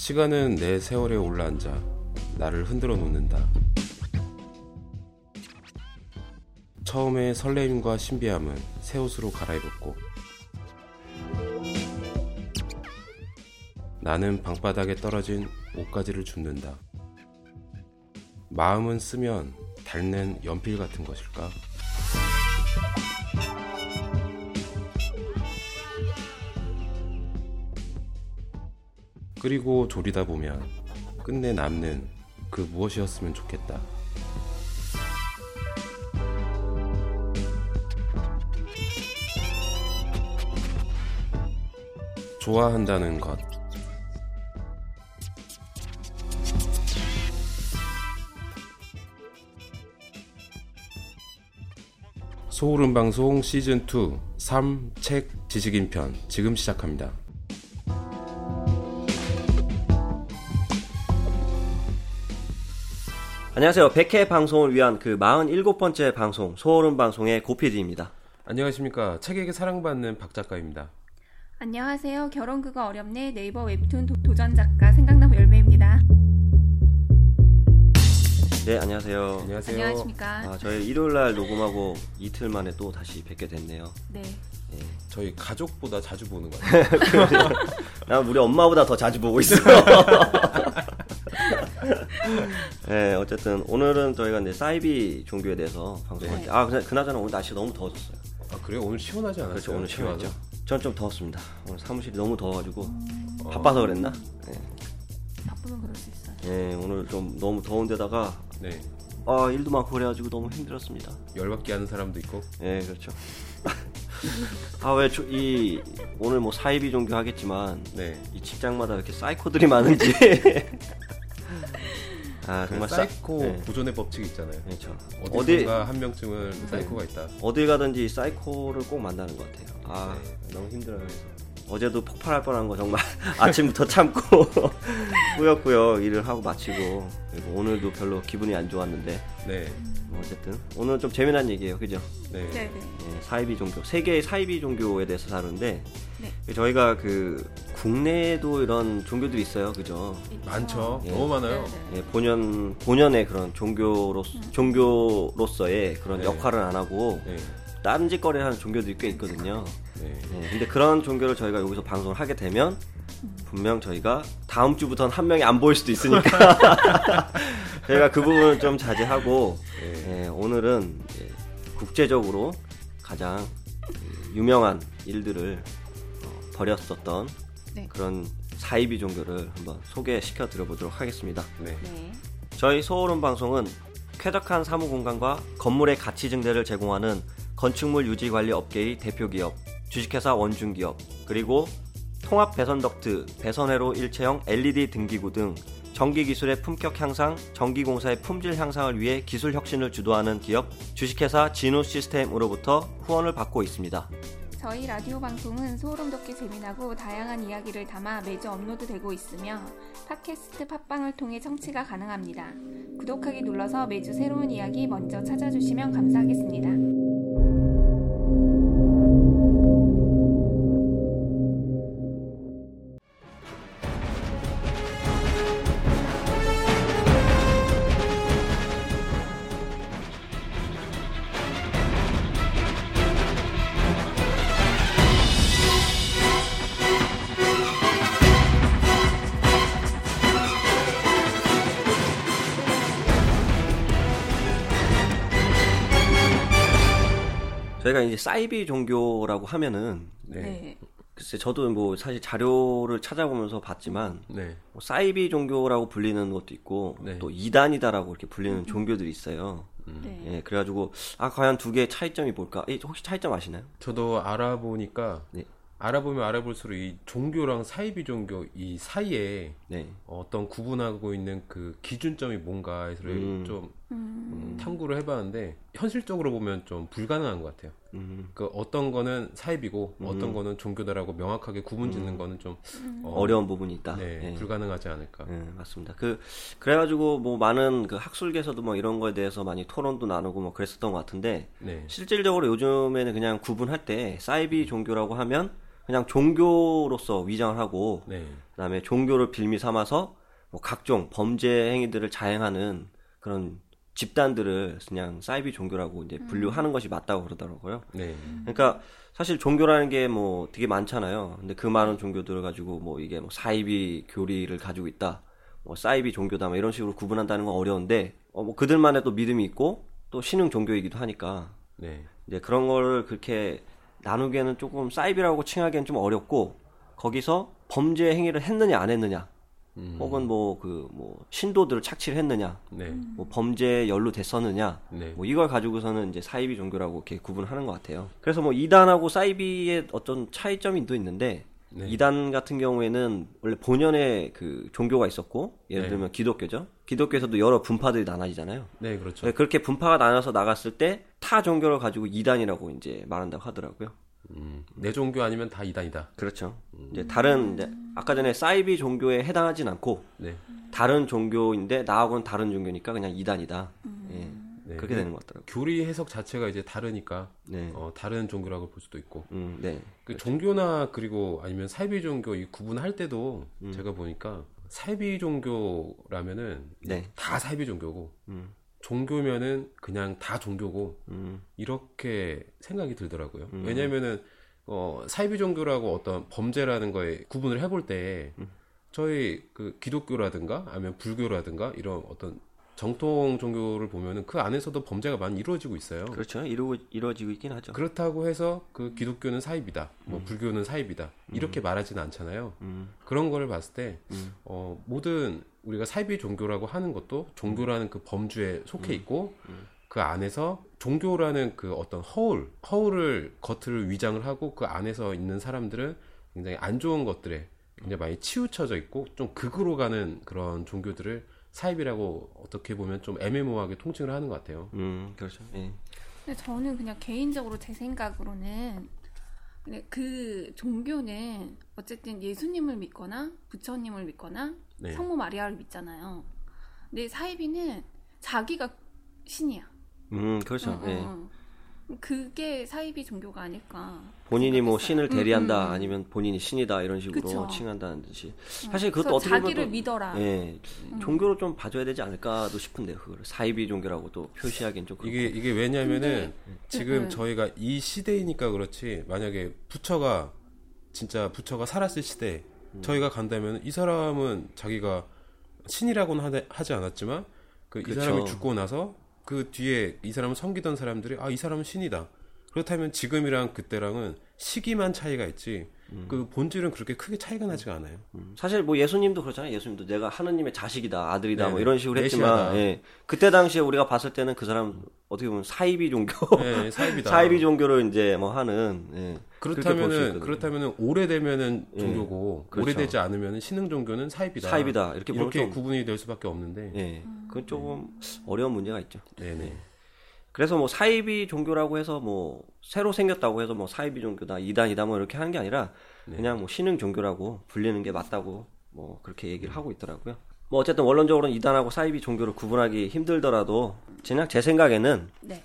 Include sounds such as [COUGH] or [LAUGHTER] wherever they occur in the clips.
시간은 내 세월에 올라앉아 나를 흔들어 놓는다. 처음에 설레임과 신비함은 새 옷으로 갈아입었고 나는 방바닥에 떨어진 옷가지를 줍는다. 마음은 쓰면 닳는 연필 같은 것일까? 그리고 졸이다 보면 끝내 남는 그 무엇이었으면 좋겠다. 좋아한다는 것. 소울음 방송 시즌 2 3책 지식인 편 지금 시작합니다. 안녕하세요. 100회 방송을 위한 그 47번째 방송 소울음 방송의 고피디입니다. 안녕하십니까. 책에게 사랑받는 박 작가입니다. 안녕하세요. 결혼 그거 어렵네 네이버 웹툰 도, 전 작가 생각나무 열매입니다. 네, 안녕하세요. 안녕하세요. 안녕하십니까. 아, 저희 일요일 날 녹음하고 이틀 만에 또 다시 뵙게 됐네요. 네. 저희 가족보다 자주 보는 것 [LAUGHS] 같아요. 난 우리 엄마보다 더 자주 보고 있어요. [LAUGHS] 네, 어쨌든 오늘은 저희가 이제 사이비 종교에 대해서 방송할 네. 때, 아, 그나- 그나저나 오늘 날씨 가 너무 더워졌어요. 아 그래요? 오늘 시원하지 않았어요? 그렇죠, 오늘 비 시원했죠. 전 좀 더웠습니다. 오늘 사무실이 너무 더워가지고 바빠서 그랬나? 네. 바쁘면 그럴 수 있어요. 네, 오늘 좀 너무 더운데다가 네. 아 일도 많고 그래가지고 너무 힘들었습니다. 열받게 하는 사람도 있고. 네, 그렇죠. [LAUGHS] 아왜이 오늘 뭐 사이비 종교 하겠지만 네. 이 직장마다 이렇게 사이코들이 많은지. [LAUGHS] 아 그 정말 사- 사이코 네, 보존의 법칙 있잖아요. 그렇죠. 어디 어디 가 한 명쯤은 사이코가 있다. 어딜 가든지 사이코를 꼭 만나는 것 같아요. 아 네. 너무 힘들어요. 그래서. 어제도 폭발할 뻔한 거 정말 [LAUGHS] 아침부터 참고 [LAUGHS] 꾸역꾸역 일을 하고 마치고 그리고 오늘도 별로 기분이 안 좋았는데 네. 뭐 어쨌든 오늘 좀 재미난 얘기예요, 그죠? 네. 네, 네. 예, 사이비 종교 세계의 사이비 종교에 대해서 다루는데 네. 저희가 그 국내에도 이런 종교들이 있어요, 그죠? 많죠. 예. 너무 많아요. 네, 네. 예, 본연 본연의 그런 종교로 종교로서의 그런 네. 역할을 안 하고 네. 딴짓거리를 하는 종교들이 꽤 있거든요. 네. 예, 근데 그런 종교를 저희가 여기서 방송을 하게 되면 분명 저희가 다음 주부터는 한 명이 안 보일 수도 있으니까 [LAUGHS] 저희가 그 부분을 좀 자제하고 네. 예, 오늘은 이제 국제적으로 가장 그 유명한 일들을 어, 벌였었던 네. 그런 사이비 종교를 한번 소개시켜 드려보도록 하겠습니다. 네. 네. 저희 소울음 방송은 쾌적한 사무 공간과 건물의 가치 증대를 제공하는 건축물 유지 관리 업계의 대표 기업, 주식회사 원중 기업, 그리고 통합 배선 덕트, 배선회로 일체형 LED 등기구 등 전기 기술의 품격 향상, 전기 공사의 품질 향상을 위해 기술 혁신을 주도하는 기업 주식회사 진우 시스템으로부터 후원을 받고 있습니다. 저희 라디오 방송은 소름 돋게 재미나고 다양한 이야기를 담아 매주 업로드되고 있으며 팟캐스트 팟빵을 통해 청취가 가능합니다. 구독하기 눌러서 매주 새로운 이야기 먼저 찾아주시면 감사하겠습니다. 저희가 이제 사이비 종교라고 하면은 네. 네. 글쎄 저도 뭐 사실 자료를 찾아보면서 봤지만 네. 뭐 사이비 종교라고 불리는 것도 있고 네. 또 이단이다라고 이렇게 불리는 종교들이 있어요. 네. 예, 그래가지고 아 과연 두 개의 차이점이 뭘까? 예, 혹시 차이점 아시나요? 저도 알아보니까 네. 알아보면 알아볼수록 이 종교랑 사이비 종교 이 사이에 네, 어떤 구분하고 있는 그 기준점이 뭔가를 음. 좀 음, 탐구를 해봤는데 현실적으로 보면 좀 불가능한 것 같아요. 음, 그 어떤 거는 사이비고 어떤 거는 종교다라고 명확하게 구분짓는 거는 좀 어, 어려운 부분이 있다. 네, 예. 불가능하지 않을까. 예, 맞습니다. 그 그래가지고 뭐 많은 그 학술계에서도 뭐 이런 거에 대해서 많이 토론도 나누고 뭐 그랬었던 것 같은데 네, 실질적으로 요즘에는 그냥 구분할 때 사이비 종교라고 하면 그냥 종교로서 위장을 하고 네. 그다음에 종교를 빌미 삼아서 뭐 각종 범죄 행위들을 자행하는 그런 집단들을 그냥 사이비 종교라고 이제 분류하는 것이 맞다고 그러더라고요. 네. 그러니까 사실 종교라는 게 뭐 되게 많잖아요. 근데 그 많은 종교들을 가지고 뭐 이게 뭐 사이비 교리를 가지고 있다, 뭐 사이비 종교다, 뭐 이런 식으로 구분한다는 건 어려운데 어, 뭐 그들만의 또 믿음이 있고 또 신흥 종교이기도 하니까 네. 이제 그런 거를 그렇게 나누기에는 조금 사이비라고 칭하기엔 좀 어렵고 거기서 범죄 행위를 했느냐 안 했느냐 음. 혹은 뭐그 뭐 신도들을 착취를 했느냐 네. 뭐 범죄에 연루됐었느냐 네. 뭐 이걸 가지고서는 이제 사이비 종교라고 이렇게 구분하는 것 같아요. 그래서 뭐 이단하고 사이비의 어떤 차이점이 또 있는데 네. 이단 같은 경우에는 원래 본연의 그 종교가 있었고 예를 네. 들면 기독교죠. 기독교에서도 여러 분파들이 나눠지잖아요. 네, 그렇죠. 네, 그렇게 분파가 나눠서 나갔을 때 타 종교를 가지고 이단이라고 이제 말한다고 하더라고요. 음, 내 종교 아니면 다 이단이다. 그렇죠. 이제 다른 이제 아까 전에 사이비 종교에 해당하진 않고 네. 다른 종교인데 나하고는 다른 종교니까 그냥 이단이다. 예. 네. 그렇게 되는 것 같더라고요. 교리 해석 자체가 이제 다르니까 네. 어, 다른 종교라고 볼 수도 있고 음, 네. 그 종교나 그리고 아니면 사이비 종교 이 구분할 때도 음. 제가 보니까 사이비 종교라면은 네. 다 사이비 종교고 음. 종교면은 그냥 다 종교고 음. 이렇게 생각이 들더라고요. 왜냐면은 어, 사이비 종교라고 어떤 범죄라는 거에 구분을 해볼 때 음. 저희 그 기독교라든가 아니면 불교라든가 이런 어떤 정통 종교를 보면은 그 안에서도 범죄가 많이 이루어지고 있어요. 그렇죠. 이루고 이루어지고 있긴 하죠. 그렇다고 해서 그 기독교는 사입이다, 뭐 불교는 사입이다 이렇게 말하지는 않잖아요. 음. 그런 거를 봤을 때 음. 어, 모든 우리가 사이비 종교라고 하는 것도 종교라는 그 범주에 속해 있고 그 안에서 종교라는 그 어떤 허울, 허울을 겉을 위장을 하고 그 안에서 있는 사람들은 굉장히 안 좋은 것들에 굉장히 많이 치우쳐져 있고 좀 극으로 가는 그런 종교들을 사입이라고 어떻게 보면 좀 애매모호하게 통칭을 하는 것 같아요. 음, 그렇죠. 예. 근데 저는 그냥 개인적으로 제 생각으로는 그 종교는 어쨌든 예수님을 믿거나 부처님을 믿거나 네. 성모 마리아를 믿잖아요. 근데 사이비는 자기가 신이야. 음, 그렇죠. 어, 어, 예. 어. 그게 사이비 종교가 아닐까. 본인이 뭐 생각했어요. 신을 대리한다 음, 음, 음. 아니면 본인이 신이다 이런 식으로 그쵸. 칭한다는 듯이 어. 사실 그것도 어떻게 보면 자기를 또- 믿어라. 음. 예, 종교로 좀 봐줘야 되지 않을까도 싶은데요. 그거를 사이비 종교라고 또 표시하기엔 좀 그렇고. 이게 이게 왜냐면은 지금 네. 저희가 이 시대이니까 그렇지 만약에 부처가 진짜 부처가 살았을 시대 음. 저희가 간다면 이 사람은 자기가 신이라고는 하지- 않았지만 그이 그쵸. 사람이 죽고 나서 그 뒤에 이 사람을 섬기던 사람들이 아 이 사람은 신이다. 그렇다면 지금이랑 그때랑은 시기만 차이가 있지 그 본질은 그렇게 크게 차이가 나지가 않아요. 음, 사실 뭐 예수님도 그렇잖아요. 예수님도 내가 하느님의 자식이다, 아들이다, 뭐 네네. 이런 식으로 했지만, 메시아다. 예. 그때 당시에 우리가 봤을 때는 그 사람 어떻게 보면 사이비 종교, 네, 사입이다. [LAUGHS] 사이비 종교를 이제 뭐 하는, 예. 그렇다면은. 그렇다면은 오래되면은 예, 종교고 그렇죠. 오래되지 않으면은 신흥 종교는 사입이다. 사입이다. 이렇게 보면 좀- 구분이 될 수밖에 없는데. 예, 그건 조금 어려운 문제가 있죠. 네네. 그래서 뭐 사이비 종교라고 해서 뭐 새로 생겼다고 해서 뭐 사이비 종교다, 이단이다 뭐 이렇게 하는 게 아니라 네. 그냥 뭐 신흥 종교라고 불리는 게 맞다고 뭐 그렇게 얘기를 하고 있더라고요. 뭐 어쨌든 원론적으로는 이단하고 사이비 종교를 구분하기 힘들더라도 그냥 제 생각에는 네.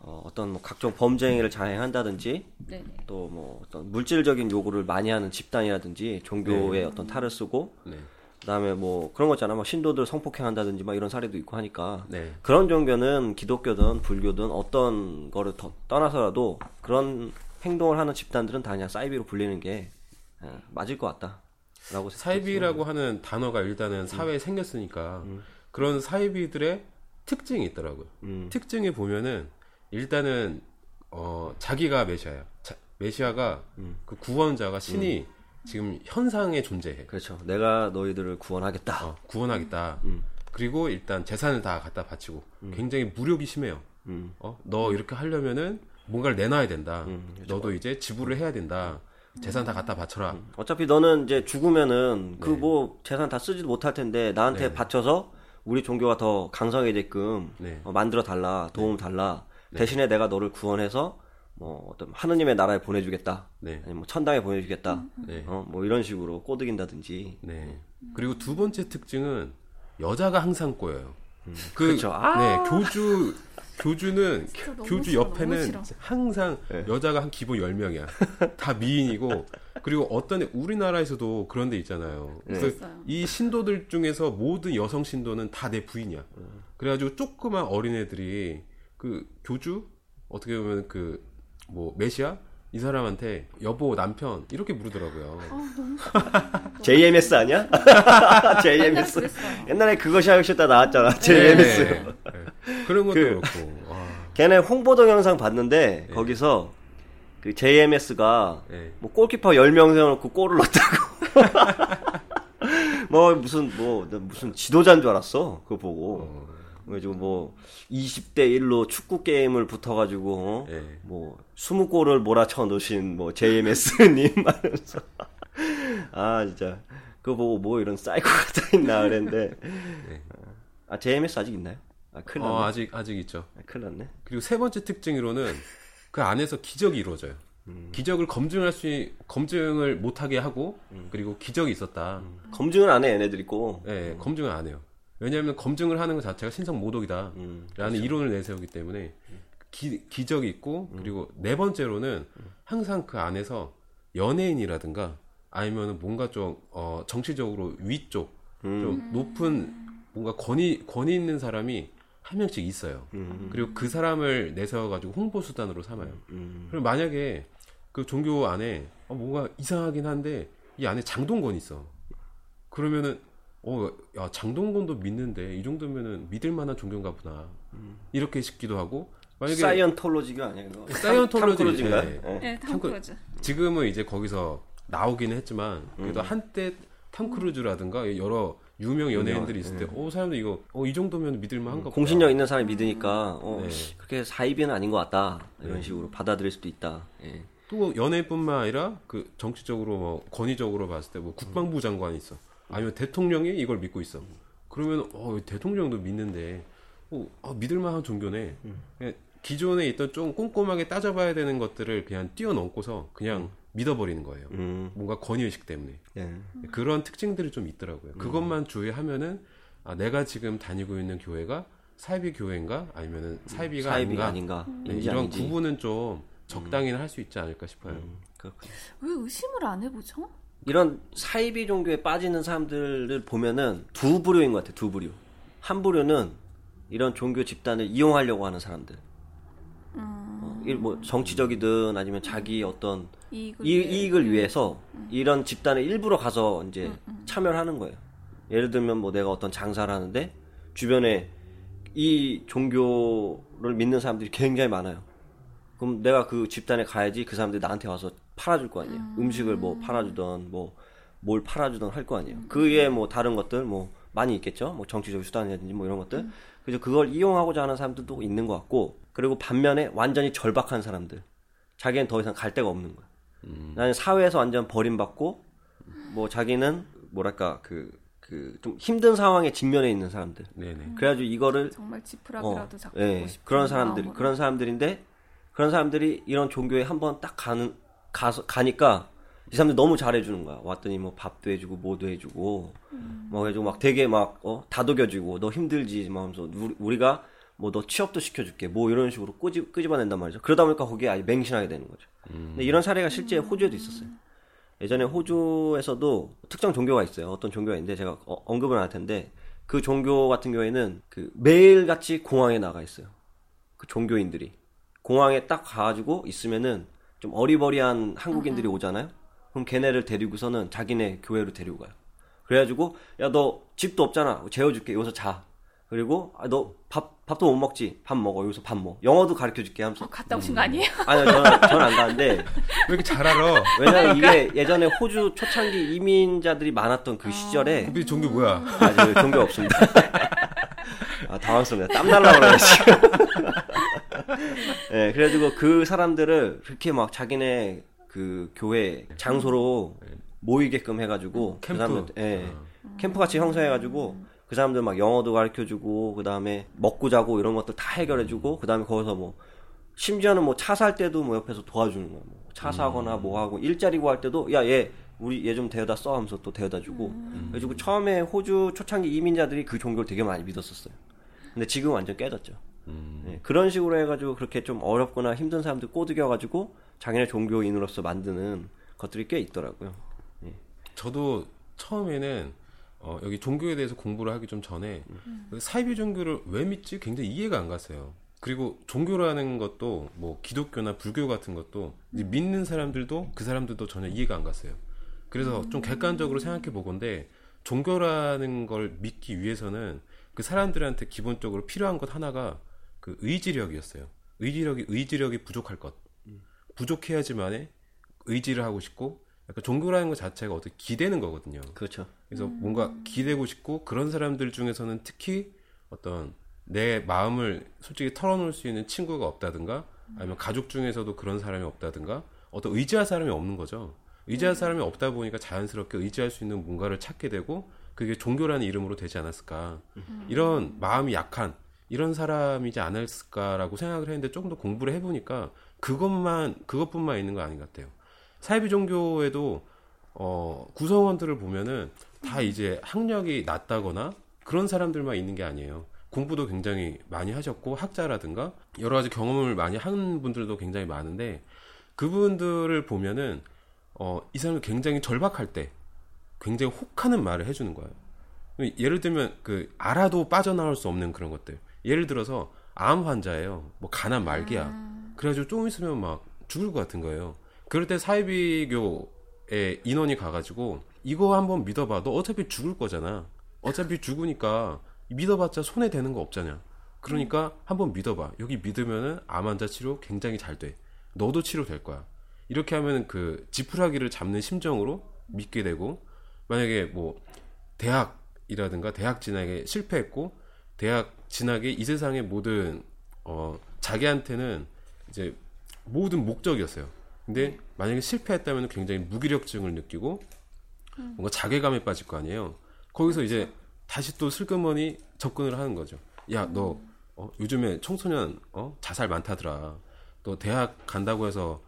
어, 어떤 뭐 각종 범죄 행위를 자행한다든지 네. 네. 또뭐 어떤 물질적인 요구를 많이 하는 집단이라든지 종교의 어떤 탈을 쓰고 네. 그다음에 뭐 그런 거 있잖아. 막 신도들 성폭행한다든지 막 이런 사례도 있고 하니까 네. 그런 종교는 기독교든 불교든 어떤 거를 더 떠나서라도 그런 행동을 하는 집단들은 다 그냥 사이비로 불리는 게 예, 맞을 것 같다라고 사이비라고 하는 단어가 일단은 사회에 생겼으니까 그런 사이비들의 특징이 있더라고요. 음. 특징에 보면은 일단은 어 자기가 메시아야. 자- 메시아가 그 구원자가 신이 지금 현상에 존재해. 그렇죠. 내가 너희들을 구원하겠다. 어, 구원하겠다. 음. 그리고 일단 재산을 다 갖다 바치고 굉장히 무력이 심해요. 음. 어, 너 이렇게 하려면은 뭔가를 내놔야 된다. 음, 그렇죠. 너도 이제 지불을 해야 된다. 재산 다 갖다 바쳐라. 어차피 너는 이제 죽으면은 그 뭐 재산 다 쓰지도 못할 텐데 나한테 네. 바쳐서 우리 종교가 더 강성해지게끔 네. 어, 만들어 달라 도움 달라 대신에 내가 너를 구원해서 뭐 어떤 하느님의 나라에 보내주겠다 네. 아니면 뭐 천당에 보내주겠다 네. 어, 뭐 이런 식으로 꼬드긴다든지 네. 그리고 두 번째 특징은 여자가 항상 꼬여요. 그 그렇죠. 아! 네, 교주 교주는 교주 옆에는. 항상 네. 여자가 한 기본 10명이야. 다 미인이고 그리고 어떤 애- 우리나라에서도 그런 데 있잖아요. 그래서 있어요. 이 신도들 중에서 모든 여성 신도는 다 내 부인이야. 그래 가지고 조그만 어린애들이 그 교주 어떻게 보면 그 뭐 메시아 이 사람한테 여보 남편 이렇게 부르더라고요. 아, 너무 [LAUGHS] JMS 아니야? [LAUGHS] JMS. 그랬어요. 옛날에 그것이 하고 싶다 나왔잖아. JMS. 네, 네. 그런 것도 그- 그렇고. 와, 걔네 홍보 동영상 봤는데 네. 거기서 그 JMS가 네. 뭐 골키퍼 10명 세워놓고 골을 넣었다고. [LAUGHS] 뭐 무슨 뭐나 무슨 지도자인 줄 알았어. 그거 보고. 어, 그래가지고 뭐 20대 1로 축구 게임을 붙어가지고 어? 네. 뭐 20골을 몰아쳐 넣으신 뭐 JMS님 하면서 [LAUGHS] 아 진짜 그거 보고 뭐 이런 사이코가 다 있나 그랬는데 아 JMS 아직 있나요? 아 큰일 났네. 어, 아직 아직 있죠. 아, 큰일 났네. 그리고 세 번째 특징으로는 그 안에서 기적이 이루어져요. 기적을 검증할 수 있- 검증을 못하게 하고 그리고 기적이 있었다. 검증을 안 해 얘네들이 꼭. 예, 검증을 안 해요. 왜냐하면 검증을 하는 것 자체가 신성 모독이다라는 음, 이론을 내세우기 때문에 기, 기적이 있고 그리고 네 번째로는 항상 그 안에서 연예인이라든가 아니면 뭔가 좀 어, 정치적으로 위쪽 좀 높은 뭔가 권위 권위 있는 사람이 한 명씩 있어요. 그리고 그 사람을 내세워 가지고 홍보 수단으로 삼아요. 음. 그럼 만약에 그 종교 안에 어, 뭔가 이상하긴 한데 이 안에 장동건이 있어. 그러면은 어, 야 장동건도 믿는데 이 정도면은 믿을 만한 종교인가 보다. 이렇게 싶기도 하고 만약에 사이언톨로지가 아니야 이거. 사이언톨로지, 탐크루즈인가? 네. 예. 네, 톰탐 크루즈. 지금은 이제 거기서 나오기는 했지만 그래도 음. 한때 탐 크루즈라든가 여러 유명 연예인들이 있을 때, 어 사람들 이거 어 이 정도면 믿을만한가 보다. 음. 공신력 있는 사람이 믿으니까 어, 네. 그렇게 사이비는 아닌 것 같다 이런 식으로 받아들일 수도 있다. 예. 또 연예뿐만 아니라 그 정치적으로 뭐 권위적으로 봤을 때 뭐 국방부 장관이 있어 아니면 대통령이 이걸 믿고 있어 그러면 어 대통령도 믿는데 어, 아, 믿을만한 종교네 그냥 기존에 있던 좀 꼼꼼하게 따져봐야 되는 것들을 그냥 뛰어넘고서 그냥 믿어버리는 거예요 음. 뭔가 권위의식 때문에 예. 그런 특징들이 좀 있더라고요 그것만 주의하면은 아, 내가 지금 다니고 있는 교회가 사이비 교회인가 아니면은 사이비가, 사이비가 아닌가 아닌가. 네, 이런. 구분은 좀 적당히는 할 수 있지 않을까 싶어요. 음, 그렇군요. 왜 의심을 안 해보죠? 이런 사이비 종교에 빠지는 사람들을 보면은 두 부류인 것 같아요. 두 부류. 한 부류는 이런 종교 집단을 이용하려고 하는 사람들. 뭐 정치적이든 아니면 자기 어떤 이익을 이, 위해. 이익을 위해서 이런 집단에 일부러 가서 이제 참여를 하는 거예요. 예를 들면 뭐 내가 어떤 장사를 하는데 주변에 이 종교를 믿는 사람들이 굉장히 많아요. 그럼 내가 그 집단에 가야지 그 사람들이 나한테 와서 팔아줄 거 아니에요. 음. 식을뭐 팔아주던 뭐 뭘 팔아주던 할 거 아니에요. 그에 뭐 다른 것들 뭐 많이 있겠죠. 뭐 정치적 수단이라든지 뭐 이런 것들. 그래서 그걸 이용하고자 하는 사람들도 있는 것 같고 그리고 반면에 완전히 절박한 사람들. 자기는 더 이상 갈 데가 없는 거야. 나는 사회에서 완전 버림받고 뭐 자기는 뭐랄까 그 그 좀 힘든 상황에 직면해 있는 사람들. 네네. 그래가지고 이거를 정말 지푸라기라도 잡고 예, 싶은 그런 사람들 마음으로. 그런 사람들인데 그런 사람들이 이런 종교에 한번 딱 가는 가서 가니까 이 사람들 너무 잘해주는 거야. 왔더니 뭐 밥도 해주고 뭐도 해주고 뭐 해주고 막 되게 막 어, 다독여주고 너 힘들지 막 하면서 우리- 우리가 뭐 너 취업도 시켜줄게 뭐 이런 식으로 끄집 끄집어낸단 말이죠. 그러다 보니까 거기에 아예 맹신하게 되는 거죠. 근데 이런 사례가 실제 호주에도 있었어요. 예전에 호주에서도 특정 종교가 있어요. 어떤 종교가 있는데 제가 어- 언급은 안할 텐데 그 종교 같은 경우에는 그 매일같이 공항에 나가 있어요. 그 종교인들이 공항에 딱 가가지고 있으면은 좀 어리버리한 한국인들이 오잖아요. 그럼 걔네를 데리고서는 자기네 교회로 데리고 가요. 그래가지고 야 너 집도 없잖아 재워줄게 여기서 자. 그리고 아, 너밥 밥도 못 먹지 밥 먹어 여기서 밥 먹어 영어도 가르쳐 줄게 하면서 어, 갔다 오신 거 아니에요? 아니요 저는 저는 안 가는데 [LAUGHS] 왜 이렇게 잘 알아? 왜냐면 이게 예전에 호주 초창기 이민자들이 많았던 그 시절에 우리 종교 뭐야? 아, 저 종교 없습니다. [LAUGHS] 아, 당황스럽네요. 땀 날라 그래요, 지금. [LAUGHS] 예, 그래가지고 그 사람들을 그렇게 막 자기네 그 교회 장소로 모이게끔 해가지고 그 캠프. 사람들, 예, 캠프 같이 형성해가지고 그 사람들 막 영어도 가르쳐주고 그 다음에 먹고 자고 이런 것들 다 해결해주고 그 다음에 거기서 뭐 심지어는 뭐 차 살 때도 뭐 옆에서 도와주는 거야. 뭐 차 사거나 뭐 하고 일자리 구할 때도 야 얘 우리 얘 좀 데려다 써 하면서 또 데려다 주고 그래가지고 처음에 호주 초창기 이민자들이 그 종교를 되게 많이 믿었었어요. 근데 지금 완전 깨졌죠. 네, 그런 식으로 해가지고 그렇게 좀 어렵거나 힘든 사람들 꼬드겨가지고 자기네 종교인으로서 만드는 것들이 꽤 있더라고요. 저도 처음에는 어, 여기 종교에 대해서 공부를 하기 좀 전에 그 사이비 종교를 왜 믿지 굉장히 이해가 안 갔어요. 그리고 종교라는 것도 뭐 기독교나 불교 같은 것도 이제 믿는 사람들도 그 사람들도 전혀 이해가 안 갔어요. 그래서 좀 객관적으로 생각해 보건데 종교라는 걸 믿기 위해서는 그 사람들한테 기본적으로 필요한 것 하나가 그 의지력이었어요. 의지력이 의지력이 부족할 것. 부족해야지만에 의지를 하고 싶고 약간 종교라는 것 자체가 어떻게 기대는 거거든요. 그렇죠. 그래서 뭔가 기대고 싶고 그런 사람들 중에서는 특히 어떤 내 마음을 솔직히 털어놓을 수 있는 친구가 없다든가 아니면 가족 중에서도 그런 사람이 없다든가 어떤 의지할 사람이 없는 거죠. 의지할 사람이 없다 보니까 자연스럽게 의지할 수 있는 뭔가를 찾게 되고 그게 종교라는 이름으로 되지 않았을까. 이런 마음이 약한 이런 사람이지 않았을까라고 생각을 했는데 조금 더 공부를 해보니까 그것만 그것뿐만 있는 거 아닌 것 같아요. 사이비 종교에도 어, 구성원들을 보면은 다 이제 학력이 낮다거나 그런 사람들만 있는 게 아니에요. 공부도 굉장히 많이 하셨고 학자라든가 여러 가지 경험을 많이 한 분들도 굉장히 많은데 그분들을 보면은 어, 이 사람이 굉장히 절박할 때 굉장히 혹하는 말을 해주는 거예요. 예를 들면 그 알아도 빠져나올 수 없는 그런 것들. 예를 들어서 암 환자예요. 뭐 가난 말기야. 그래가지고 조금 있으면 막 죽을 것 같은 거예요. 그럴 때 사이비교에 인원이 가가지고 이거 한번 믿어봐. 너 어차피 죽을 거잖아. 어차피 죽으니까 믿어봤자 손해 되는 거 없잖아. 그러니까 한번 믿어봐. 여기 믿으면은 암 환자 치료 굉장히 잘 돼. 너도 치료될 거야. 이렇게 하면 그 지푸라기를 잡는 심정으로 믿게 되고 만약에 뭐 대학이라든가 대학 진학에 실패했고 대학 진학이 이 세상의 모든 어 자기한테는 이제 모든 목적이었어요. 근데 만약에 실패했다면 굉장히 무기력증을 느끼고 뭔가 자괴감에 빠질 거 아니에요. 거기서 이제 다시 또 슬그머니 접근을 하는 거죠. 야, 너 어, 요즘에 청소년 어, 자살 많다더라. 또 대학 간다고 해서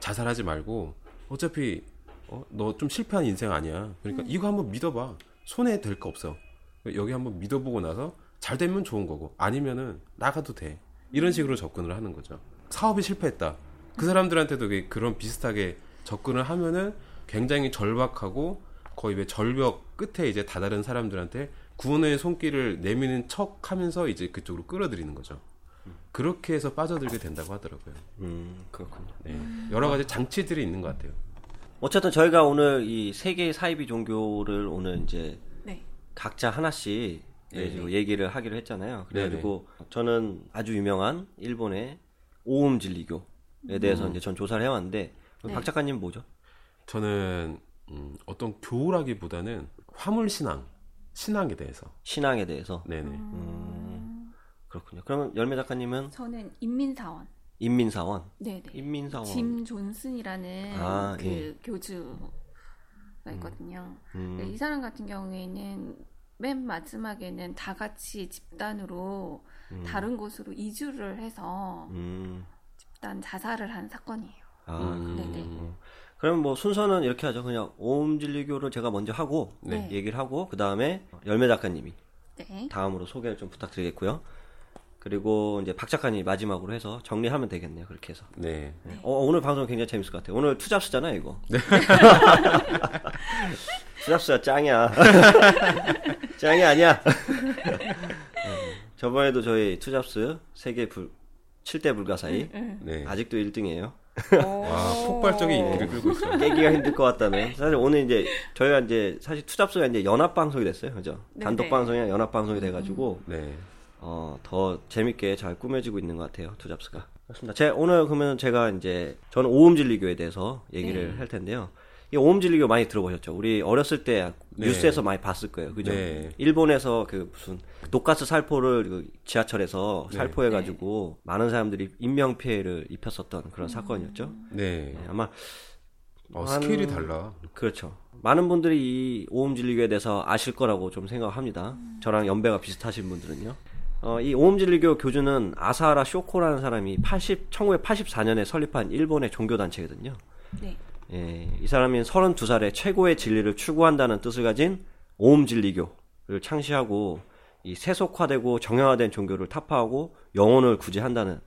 자살하지 말고 어차피 어, 너 좀 실패한 인생 아니야. 그러니까 이거 한번 믿어봐. 손해 될 거 없어. 여기 한번 믿어보고 나서 잘 되면 좋은 거고 아니면은 나가도 돼. 이런 식으로 접근을 하는 거죠. 사업이 실패했다. 그 사람들한테도 그런 비슷하게 접근을 하면은 굉장히 절박하고 거의 왜 절벽 끝에 이제 다다른 사람들한테 구원의 손길을 내미는 척 하면서 이제 그쪽으로 끌어들이는 거죠. 그렇게 해서 빠져들게 된다고 하더라고요. 음, 그렇군요. 네. 여러 가지 장치들이 있는 것 같아요. 어쨌든 저희가 오늘 이 세계의 사이비 종교를 오늘 이제 네. 각자 하나씩 예, 네. 얘기를 하기로 했잖아요. 그래가지고 저는 아주 유명한 일본의 오음 진리교에 대해서 이제 전 조사를 해왔는데 네. 박 작가님 뭐죠? 저는 음, 어떤 교라기보다는 화물 신앙, 신앙에 대해서. 신앙에 대해서. 네네. 음, 그렇군요. 그러면 열매 작가님은 저는 인민사원. 인민사원. 네네. 인민사원. 짐 존슨이라는 아, 그 예. 교주가 있거든요. 음, 이 사람 같은 경우에는 맨 마지막에는 다 같이 집단으로 다른 곳으로 이주를 해서 음, 집단 자살을 한 사건이에요. 아, 음. 네네. 그러면 뭐 순서는 이렇게 하죠. 그냥 오음 진리교를 제가 먼저 하고 네. 얘기를 하고 그 다음에 열매 작가님이 네. 다음으로 소개를 좀 부탁드리겠고요. 그리고 이제 박 작가님 마지막으로 해서 정리하면 되겠네요. 그렇게 해서. 네. 어, 오늘 방송 굉장히 재밌을 것 같아요. 오늘 투잡스잖아요, 이거. 네. [LAUGHS] 투잡스가 짱이야. [LAUGHS] 짱이 아니야. [LAUGHS] 네. 저번에도 저희 투잡스 세계 불 7대 불가사의 네. 아직도 1등이에요. 와, 폭발적인 인기를 끌고 있어요. 깨기가 힘들 것 같다네. 사실 오늘 이제 저희가 이제 사실 투잡스가 이제 연합 방송이 됐어요, 그죠? 네, 단독 네. 방송이랑 연합 방송이 돼가지고 네. 어, 더 재밌게 잘 꾸며지고 있는 것 같아요, 투잡스가. 그렇습니다. 제, 오늘 그러면 제가 이제, 저는 오음진리교에 대해서 얘기를 할 텐데요. 이 오음진리교 많이 들어보셨죠? 우리 어렸을 때 네. 뉴스에서 많이 봤을 거예요. 그죠? 네. 일본에서 그 무슨 독가스 살포를 그 지하철에서 네. 살포해가지고 많은 사람들이 인명 피해를 입혔었던 그런 사건이었죠. 네. 네, 아마 어, 한- 스케일이 달라. 그렇죠. 많은 분들이 이 오음진리교에 대해서 아실 거라고 좀 생각합니다. 저랑 연배가 비슷하신 분들은요. 어, 이 오음진리교 교주는 아사하라 쇼코라는 사람이 80, 1984년에 설립한 일본의 종교단체거든요. 네. 예, 이 사람이 32살에 최고의 진리를 추구한다는 뜻을 가진 오음 진리교를 창시하고 이 세속화되고 정형화된 종교를 타파하고 영혼을 구제한다는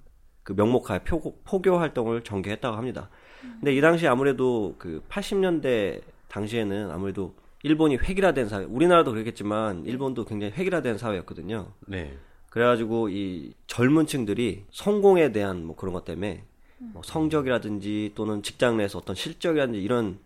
그 명목하에 표, 포교 활동을 전개했다고 합니다. 근데 이 당시 아무래도 그 80년대 당시에는 아무래도 일본이 획일화된 사회, 우리나라도 그랬겠지만 일본도 굉장히 획일화된 사회였거든요. 네. 그래가지고 이 젊은 층들이 성공에 대한 뭐 그런 것 때문에 뭐 성적이라든지 또는 직장 내에서 어떤 실적이라든지 이런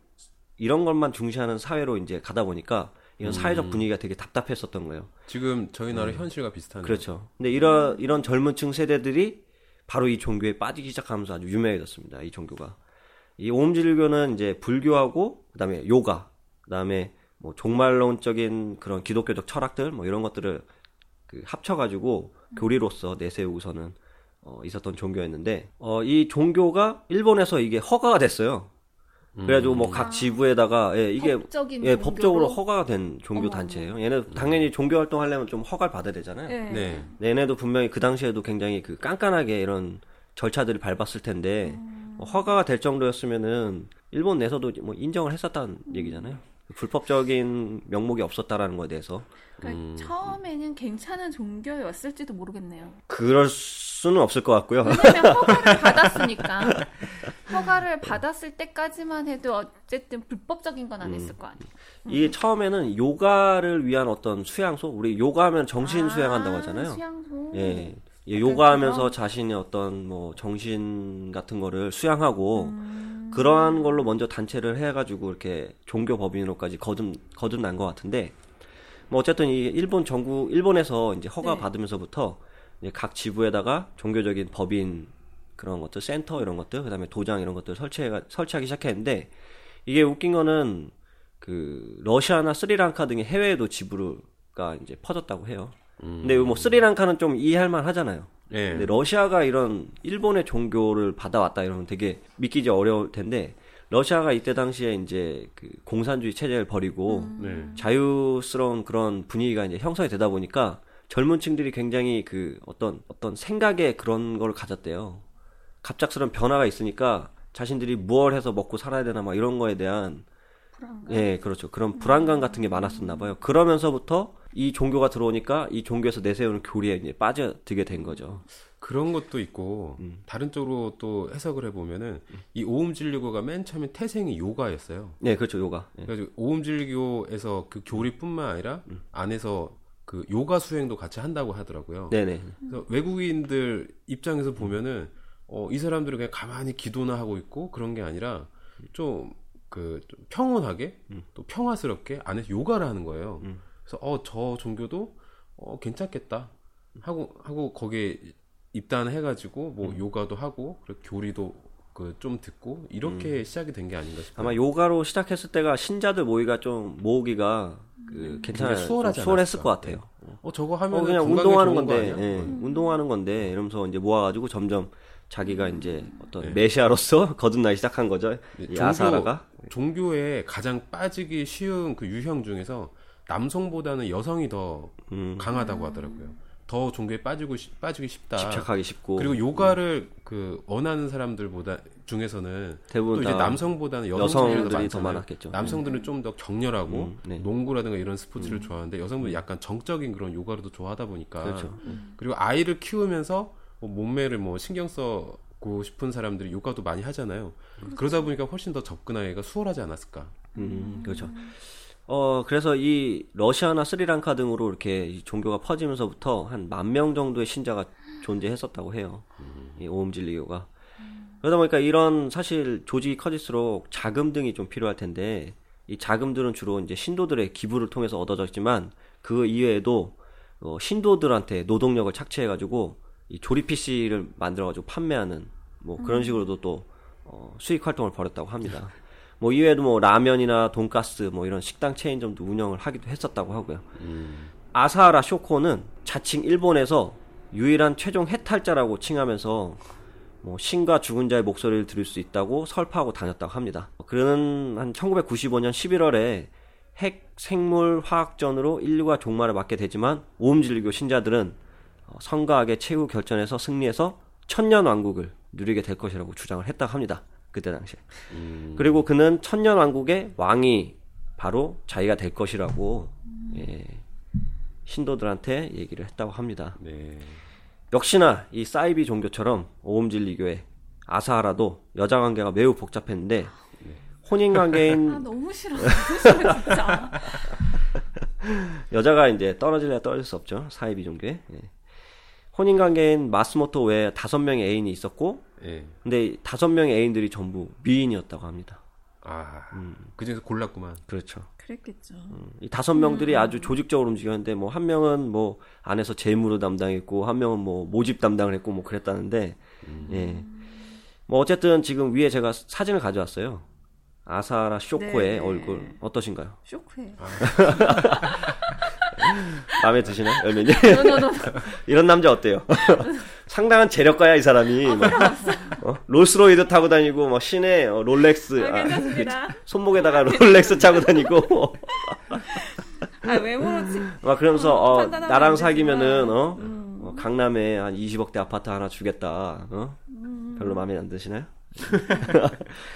이런 것만 중시하는 사회로 이제 가다 보니까 이런 사회적 분위기가 되게 답답했었던 거예요. 지금 저희 나라 현실과 비슷한. 그렇죠. 근데 이런 이런 젊은층 세대들이 바로 이 종교에 빠지기 시작하면서 아주 유명해졌습니다. 이 종교가 이 오음질교는 이제 불교하고 그다음에 요가, 그다음에 뭐 종말론적인 그런 기독교적 철학들 뭐 이런 것들을 그 합쳐가지고 교리로서 내세우고서는 어, 있었던 종교였는데 어, 이 종교가 일본에서 이게 허가가 됐어요. 그래가지고 뭐 각 지부에다가 예, 이게 법적인 예? 법적으로 허가가 된 종교 단체예요. 얘네 당연히 종교 활동하려면 좀 허가를 받아야 되잖아요. 네. 네. 얘네도 분명히 그 당시에도 굉장히 그 깐깐하게 이런 절차들을 밟았을 텐데 뭐 허가가 될 정도였으면은 일본 내에서도 뭐 인정을 했었다는 얘기잖아요. 불법적인 명목이 없었다라는 거에 대해서 그러니까 음. 처음에는 괜찮은 종교였을지도 모르겠네요. 그럴 수 는 없을 것 같고요. 왜냐면 허가를 받았으니까. 허가를 받았을 때까지만 해도 어쨌든 불법적인 건안 음. 했을 거 아니에요. 이게 처음에는 요가를 위한 어떤 수양소, 우리 요가하면 정신 수양한다고 아, 하잖아요. 수양소. 예. 예, 약간 요가하면서? 자신의 어떤 뭐 정신 같은 거를 수양하고 음. 그러한 걸로 먼저 단체를 해가지고 이렇게 종교 법인으로까지 거듭 거듭난 것 같은데 뭐 어쨌든 이 일본 정부 일본에서 이제 허가 네. 받으면서부터 각 지부에다가 종교적인 법인 그런 것들 센터 이런 것들 그다음에 도장 이런 것들 설치해 설치하기 시작했는데 이게 웃긴 거는 그 러시아나 스리랑카 등의 해외에도 지부가 이제 퍼졌다고 해요. 근데 뭐 스리랑카는 좀 이해할 만 하잖아요. 네. 근데 러시아가 이런 일본의 종교를 받아왔다 이러면 되게 믿기지 어려울 텐데 러시아가 이때 당시에 이제 그 공산주의 체제를 버리고 네. 자유스러운 그런 분위기가 이제 형성이 되다 보니까 젊은 층들이 굉장히 그 어떤 어떤 생각에 그런 걸 가졌대요. 갑작스러운 변화가 있으니까 자신들이 무얼 해서 먹고 살아야 되나 막 이런 거에 대한 불안감. 예, 그렇죠. 그런 불안감 같은 게 많았었나 봐요. 그러면서부터 이 종교가 들어오니까 이 종교에서 내세우는 교리에 이제 빠져들게 된 거죠. 그런 것도 있고 음. 다른 쪽으로 또 해석을 해보면은 이 오음진리교가 맨 처음에 태생이 요가였어요. 네, 그렇죠. 요가. 예. 그래가지고 오음진리교에서 그 교리뿐만 아니라 음. 안에서 그 요가 수행도 같이 한다고 하더라고요. 네네. 그래서 외국인들 입장에서 보면은 어, 이 사람들은 그냥 가만히 기도나 하고 있고 그런 게 아니라 좀그 평온하게 또 평화스럽게 안에서 요가를 하는 거예요. 그래서 어 저 종교도 어 괜찮겠다 하고 하고 거기에 입단해가지고 뭐 요가도 하고 그리고 교리도 그 좀 듣고 이렇게 시작이 된 게 아닌가 싶어요. 아마 요가로 시작했을 때가 신자들 모이가 좀 모으기가 그 괜찮아요. 굉장히 수월하지 좀 수월했을 않았을까? 것 같아요. 어 저거 하면 어, 그냥 운동하는 건데? 예, 운동하는 건데 이러면서 이제 모아가지고 점점 자기가 이제 어떤 네. 메시아로서 [LAUGHS] 거듭나기 시작한 거죠. 네, 이 아사라가. 종교에 가장 빠지기 쉬운 그 유형 중에서 남성보다는 여성이 더 음, 강하다고 하더라고요. 더 종교에 빠지고 싶- 빠지기 쉽다. 집착하기 쉽고 그리고 요가를 그 원하는 사람들보다 중에서는 대부분 또 이제 다 남성보다는 여성들이 더. 많았겠죠. 남성들은 좀더 격렬하고 음, 네. 농구라든가 이런 스포츠를 좋아하는데 여성들은 약간 정적인 그런 요가를 더 좋아하다 보니까 그렇죠. 그리고 아이를 키우면서 뭐 몸매를 뭐 신경 써고 싶은 사람들이 요가도 많이 하잖아요. 그러다 보니까 훨씬 더 접근하기가 수월하지 않았을까. 음, 그렇죠. 어, 그래서 이 러시아나 스리랑카 등으로 이렇게 이 종교가 퍼지면서부터 한 만 명 정도의 신자가 존재했었다고 해요. 이 오음 진리교가. 그러다 보니까 이런 사실 조직이 커질수록 자금 등이 좀 필요할 텐데 이 자금들은 주로 이제 신도들의 기부를 통해서 얻어졌지만 그 이외에도 어, 신도들한테 노동력을 착취해가지고 이 조립 PC를 만들어가지고 판매하는 뭐 그런 식으로도 또 어, 수익 활동을 벌였다고 합니다. [LAUGHS] 뭐 이외에도 뭐 라면이나 돈가스 뭐 이런 식당 체인점도 운영을 하기도 했었다고 하고요. 아사하라 쇼코는 자칭 일본에서 유일한 최종 해탈자라고 칭하면서 뭐 신과 죽은 자의 목소리를 들을 수 있다고 설파하고 다녔다고 합니다. 그는 한 1995년 11월에 핵 생물 화학전으로 인류가 종말을 맞게 되지만 오음진리교 신자들은 어, 성가하게 최후 결전에서 승리해서 천년 왕국을 누리게 될 것이라고 주장을 했다고 합니다. 그때 당시에. 그리고 그는 천년 왕국의 왕이 바로 자기가 될 것이라고 예, 신도들한테 얘기를 했다고 합니다. 네. 역시나 이 사이비 종교처럼 오음진리교의 아사하라도 여자 관계가 매우 복잡했는데 혼인 관계인 아 너무 싫어. 너무 싫어 진짜. [LAUGHS] 여자가 이제 떨어질래 떨어질 수 없죠. 사이비 종교에. 예. 혼인 관계인 마스모토 외에 다섯 명의 애인이 있었고, 예. 근데 이 다섯 명의 애인들이 전부 미인이었다고 합니다. 아, 음. 그 중에서 골랐구만. 그렇죠. 그랬겠죠. 이 다섯 명들이 아주 조직적으로 움직였는데 뭐 한 명은 뭐 안에서 재무로 담당했고 한 명은 뭐 모집 담당을 했고 뭐 그랬다는데 예. 뭐 어쨌든 지금 위에 제가 사진을 가져왔어요. 아사하라 쇼코의 네. 얼굴 어떠신가요? 쇼크해. [LAUGHS] 마음에 드시나요? 열매님? no no no [LAUGHS] 이런 남자 어때요? [LAUGHS] 상당한 재력가야 이 사람이. 막, 어? 롤스로이스 타고 다니고 막 시내 어, 롤렉스 아, 괜찮습니다. 손목에다가 롤렉스 차고 다니고 아 외모로 지- 막 그러면서 어, 판단하면 나랑 안 사귀면은. 어? 음. 어, 강남에 한 20억대 아파트 하나 주겠다. 어? 음. 별로 마음에 안 드시나요?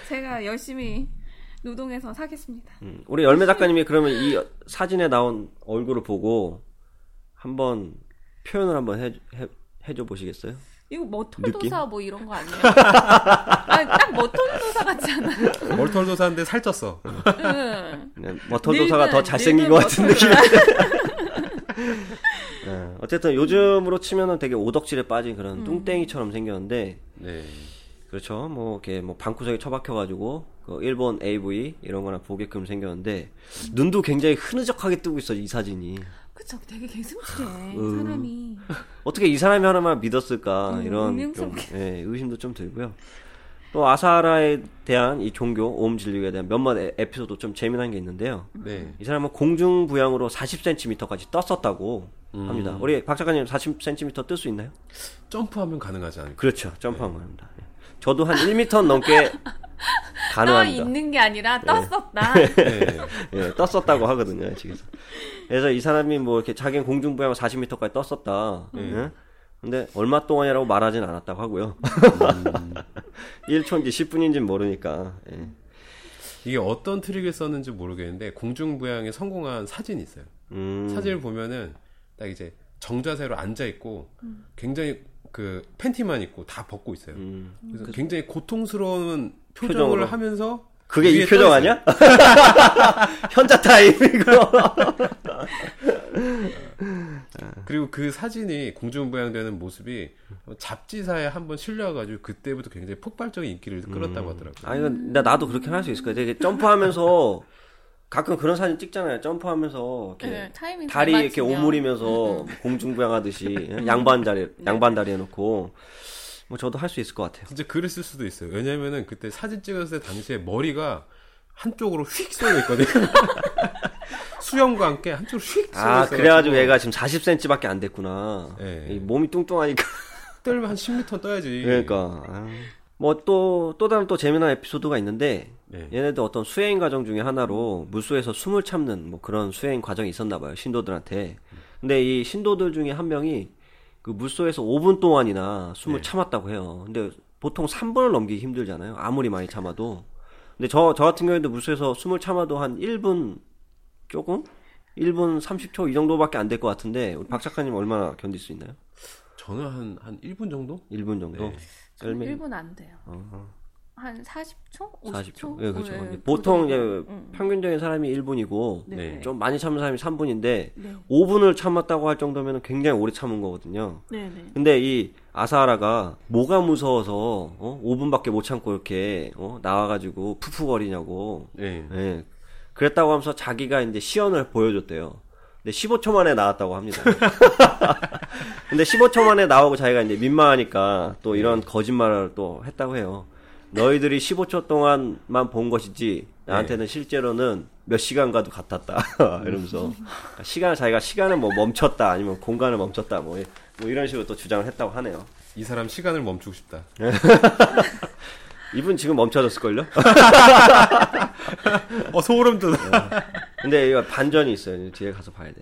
제가 열심히 노동해서 사겠습니다. 음, 우리 열매 작가님이 그러면 이 사진에 나온 얼굴을 보고 한번 표현을 한번 해, 해, 해줘 보시겠어요? 이거? 머털도사 뭐 이런 거 아니에요? [LAUGHS] 아니, 딱 머털도사 같지 않아요? 멀털도사인데 살쪘어. 응. 머털도사가 늙은- 더 잘생긴 것 같은 느낌. 예, [LAUGHS] 어쨌든 요즘으로 치면은 되게 오덕질에 빠진 그런 음. 뚱땡이처럼 생겼는데 네. 그렇죠. 뭐 이렇게 뭐 방구석에 처박혀가지고 그 일본 AV 이런 거나 보게끔 생겼는데 눈도 굉장히 흐느적하게 뜨고 있어 이 사진이. 그쵸, 되게 개슴치해 음. 사람이. 어떻게 이 사람이 하나만 믿었을까 음, 이런 좀. 예, 의심도 좀 들고요. 또 아사라에 대한 이 종교 오음 진리에 대한 몇몇 에- 에피소드 좀 재미난 게 있는데요. 네. 이 사람은 공중 부양으로 40cm까지 떴었다고 음. 합니다. 우리 박 작가님 40cm 뜰 수 있나요? 점프하면 가능하지 않을까? 그렇죠. 점프한 겁니다. 예. 저도 한 1m 넘게 떠 [LAUGHS] [LAUGHS] 가능합니다. 있는 게 아니라 떴었다. [LAUGHS] 네. 예, 떴었다고 하거든요, 지금서. 그래서 이 사람이 뭐 이렇게 자기는 공중부양 40m까지 떴었다. 예? 근데 얼마 동안이라고 말하진 않았다고 하고요. [LAUGHS] 1초인지 10분인지 모르니까. 예. 이게 어떤 트릭을 썼는지 모르겠는데 공중부양에 성공한 사진이 있어요. 음, 사진을 보면은 딱 이제 정자세로 앉아 있고 굉장히 그 팬티만 입고 다 벗고 있어요. 음. 그래서 굉장히 고통스러운 표정을 표정으로. 하면서 그게 이 표정 떠 아니야? [LAUGHS] 현자 타임 이거. [LAUGHS] 그리고 그 사진이 공중부양되는 모습이 잡지사에 한번 실려가지고 그때부터 굉장히 폭발적인 인기를 끌었다고 하더라고요. 아니, 나 나도 그렇게 할 수 있을 거야. 되게 점프하면서 [LAUGHS] 가끔 그런 사진 찍잖아요. 점프하면서 이렇게 네, 다리 이렇게. 오므리면서 공중부양하듯이 예? 양반 다리 양반 다리 해놓고 뭐 저도 할 수 있을 것 같아요. 진짜 그랬을 수도 있어요. 왜냐면은 그때 사진 찍었을 때 당시에 머리가 한쪽으로 휙 쏠려 있거든요. [LAUGHS] 수영과 함께 한쪽으로 휙 쏠려 아 있어. 그래가지고 얘가 지금 40cm밖에 안 됐구나. 예. 이 몸이 뚱뚱하니까 [LAUGHS] 떨면 한 10m 떠야지. 그러니까 뭐 또 또 다른 또 재미난 에피소드가 있는데 네. 얘네들 어떤 수행 과정 중에 하나로 물속에서 숨을 참는 뭐 그런 수행 과정이 있었나 봐요 신도들한테. 근데 이 신도들 중에 한 명이 그 물속에서 5분 동안이나 숨을 네. 참았다고 해요. 근데 보통 3분을 넘기기 힘들잖아요. 아무리 많이 참아도. 근데 저, 저 같은 경우에도 물속에서 숨을 참아도 한 1분 조금? 1분 30초 이 정도밖에 안 될 것 같은데 우리 박 작가님 얼마나 견딜 수 있나요? 저는 한, 한 1분 정도? 1분 정도? 네. 열매- 1분 안 돼요. 어, 한 40초? 50초? 40초. 예, 그렇죠. 네, 보통 그 이제 정도. 응. 평균적인 사람이 1분이고 네. 좀 많이 참는 사람이 3분인데 네. 5분을 참았다고 할 정도면 굉장히 오래 참은 거거든요. 네, 네. 근데 이 아사하라가 뭐가 무서워서 어? 5분밖에 못 참고 이렇게 어? 나와가지고 푸푸거리냐고. 네. 예. 그랬다고 하면서 자기가 이제 시연을 보여줬대요. 근데 15초 만에 나왔다고 합니다. [LAUGHS] 근데 15초 만에 나오고 자기가 이제 민망하니까 또 이런 거짓말을 또 했다고 해요. 너희들이 15초 동안만 본 것이지 나한테는 실제로는 몇 시간과도 같았다. [LAUGHS] 이러면서 그러니까 시간을 자기가 시간을 뭐 멈췄다 아니면 공간을 멈췄다 뭐, 뭐 이런 식으로 또 주장을 했다고 하네요. 이 사람 시간을 멈추고 싶다. [LAUGHS] 이분 지금 멈춰졌을걸요? [LAUGHS] 어, 소름 돋아. 근데 이거 반전이 있어요. 뒤에 가서 봐야 돼.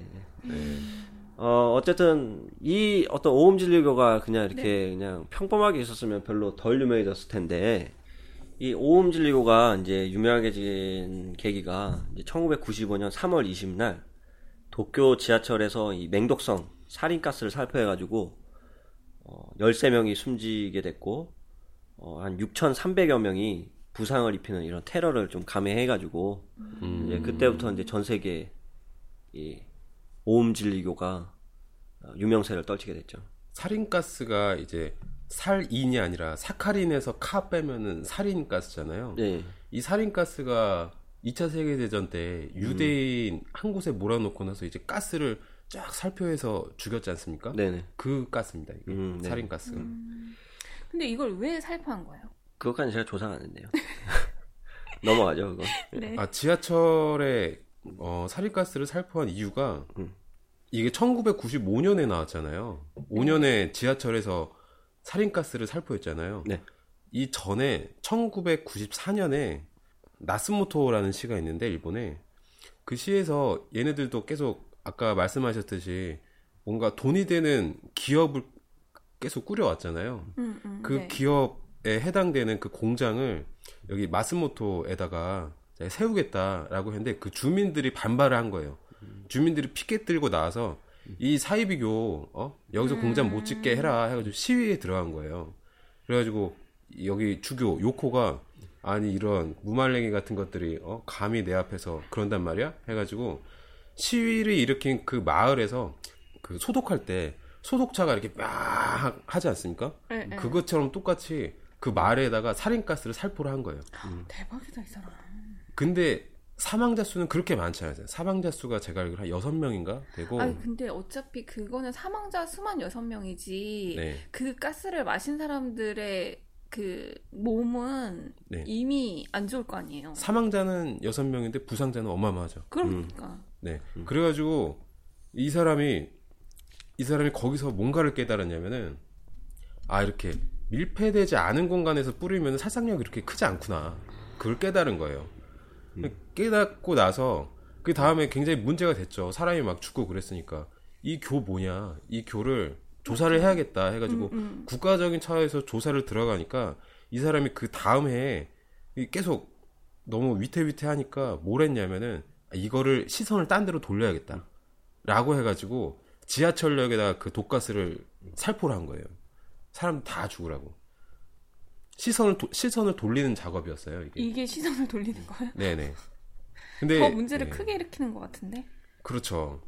어, 어쨌든, 이 어떤 오음진리교가 그냥 이렇게 그냥 평범하게 있었으면 별로 덜 유명해졌을 텐데, 이 오음진리교가 이제 유명해진 계기가 이제 1995년 3월 20날 도쿄 지하철에서 이 맹독성 살인가스를 살포해가지고, 어, 13명이 숨지게 됐고 어, 한 6,300여 명이 부상을 입히는 이런 테러를 좀 감행해가지고 음. 이제 그때부터 이제 전 세계 이 오음 진리교가 어, 유명세를 떨치게 됐죠. 살인가스가 이제 살인이 아니라 사카린에서 카 빼면은 살인가스잖아요. 네, 이 살인가스가 2차 세계대전 때 유대인 한 곳에 몰아놓고 나서 이제 가스를 쫙 살표해서 죽였지 않습니까? 네네. 그 가스입니다. 이게 음, 네. 살인가스가. 근데 이걸 왜 살포한 거예요? 그것까지 제가 조사가 안 했네요. 넘어가죠, 그거. 네. 아 지하철에 어, 살인가스를 살포한 이유가 음. 이게 1995년에 나왔잖아요. 5년에 지하철에서 살인가스를 살포했잖아요. 네. 이 전에 1994년에 나스모토라는 시가 있는데 일본에 그 시에서 얘네들도 계속 아까 말씀하셨듯이 뭔가 돈이 되는 기업을 계속 꾸려왔잖아요. 음, 음, 그 네. 기업에 해당되는 그 공장을 여기 마스모토에다가 세우겠다라고 했는데 그 주민들이 반발을 한 거예요. 주민들이 피켓 들고 나와서 이 사이비교 어 여기서 공장 못 짓게 해라 해가지고 시위에 들어간 거예요. 그래가지고 여기 주교 요코가 아니 이런 무말랭이 같은 것들이 어 감히 내 앞에서 그런단 말이야 해가지고 시위를 일으킨 그 마을에서 그 소독할 때 소독차가 이렇게 막 하지 않습니까? 네, 네. 그것처럼 똑같이 그 말에다가 살인가스를 살포를 한 거예요. 대박이다 이 사람. 근데 사망자 수는 그렇게 많지 않아요. 사망자 수가 제가 알기로 한 여섯 명인가 되고 아니 근데 어차피 그거는 사망자 수만 여섯 명이지 네. 그 가스를 마신 사람들의 그 몸은 네. 이미 안 좋을 거 아니에요. 사망자는 여섯 명인데 부상자는 어마어마하죠. 그러니까 네. 그래가지고 이 사람이 이 사람이 거기서 뭔가를 깨달았냐면은 아 이렇게 밀폐되지 않은 공간에서 뿌리면 살상력이 이렇게 크지 않구나. 그걸 깨달은 거예요. 깨닫고 나서 그 다음에 굉장히 문제가 됐죠. 사람이 막 죽고 그랬으니까 이 교 뭐냐? 이 교를 조사를 해야겠다 해가지고 음, 국가적인 차원에서 조사를 들어가니까 이 사람이 그 다음 해에 이 계속 너무 위태위태하니까 뭘 했냐면은 아, 이거를 시선을 딴 데로 돌려야겠다. 라고 해가지고 지하철역에다가 그 독가스를 살포를 한 거예요. 사람 다 죽으라고. 시선을 도- 시선을 돌리는 작업이었어요. 이게. 이게 시선을 돌리는 거예요? 네네. 근데 더 문제를 네. 크게 일으키는 것 같은데. 그렇죠.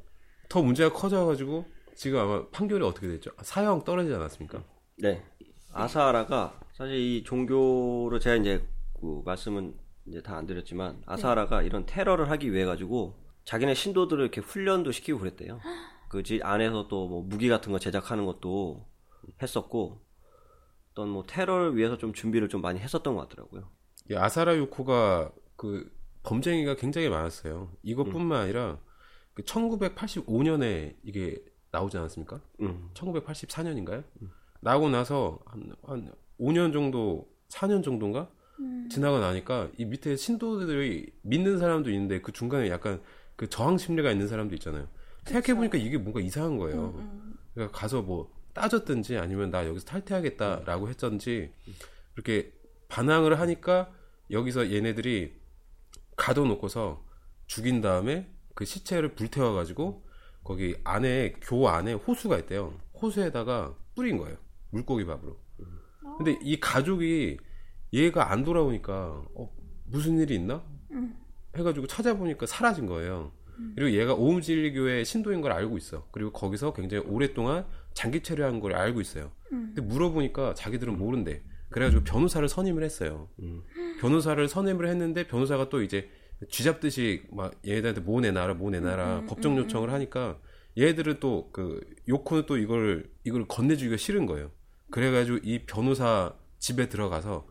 더 문제가 커져가지고 지금 아마 판결이 어떻게 됐죠? 사형 떨어지지 않았습니까? 네. 아사하라가 사실 이 종교로 제가 이제 그 말씀은 이제 다 안 드렸지만 아사하라가 이런 테러를 하기 위해 가지고 자기네 신도들을 이렇게 훈련도 시키고 그랬대요. 그 집 안에서 또 뭐 무기 같은 거 제작하는 것도 했었고 어떤 뭐 테러를 위해서 좀 준비를 좀 많이 했었던 것 같더라고요. 이 아사라 요코가 그 범죄행위가 굉장히 많았어요. 이것뿐만 아니라 그 1985년에 이게 나오지 않았습니까? 음. 1984년인가요? 나오고 나서 한, 한 5년 정도, 4년 정도인가? 지나고 나니까 이 밑에 신도들이 믿는 사람도 있는데 그 중간에 약간 그 저항 심리가 있는 사람도 있잖아요. 생각해보니까 이게 뭔가 이상한 거예요. 음, 그러니까 가서 뭐 따졌든지 아니면 나 여기서 탈퇴하겠다라고 했던지 이렇게 반항을 하니까 여기서 얘네들이 가둬놓고서 죽인 다음에 그 시체를 불태워가지고 거기 안에 교 안에 호수가 있대요. 호수에다가 뿌린 거예요. 물고기 밥으로. 근데 이 가족이 얘가 안 돌아오니까 어, 무슨 일이 있나? 해가지고 찾아보니까 사라진 거예요. 그리고 얘가 오음진리교의 신도인 걸 알고 있어. 그리고 거기서 굉장히 오랫동안 장기 체류한 걸 알고 있어요. 근데 물어보니까 자기들은 모른대. 그래가지고 변호사를 선임을 했어요. 변호사를 선임을 했는데 변호사가 또 이제 쥐잡듯이 막 얘네들한테 뭐 내놔라 뭐 내놔라 법정 요청을 하니까 얘들은 또 그 요코는 또 이걸 이걸 건네주기가 싫은 거예요. 그래가지고 이 변호사 집에 들어가서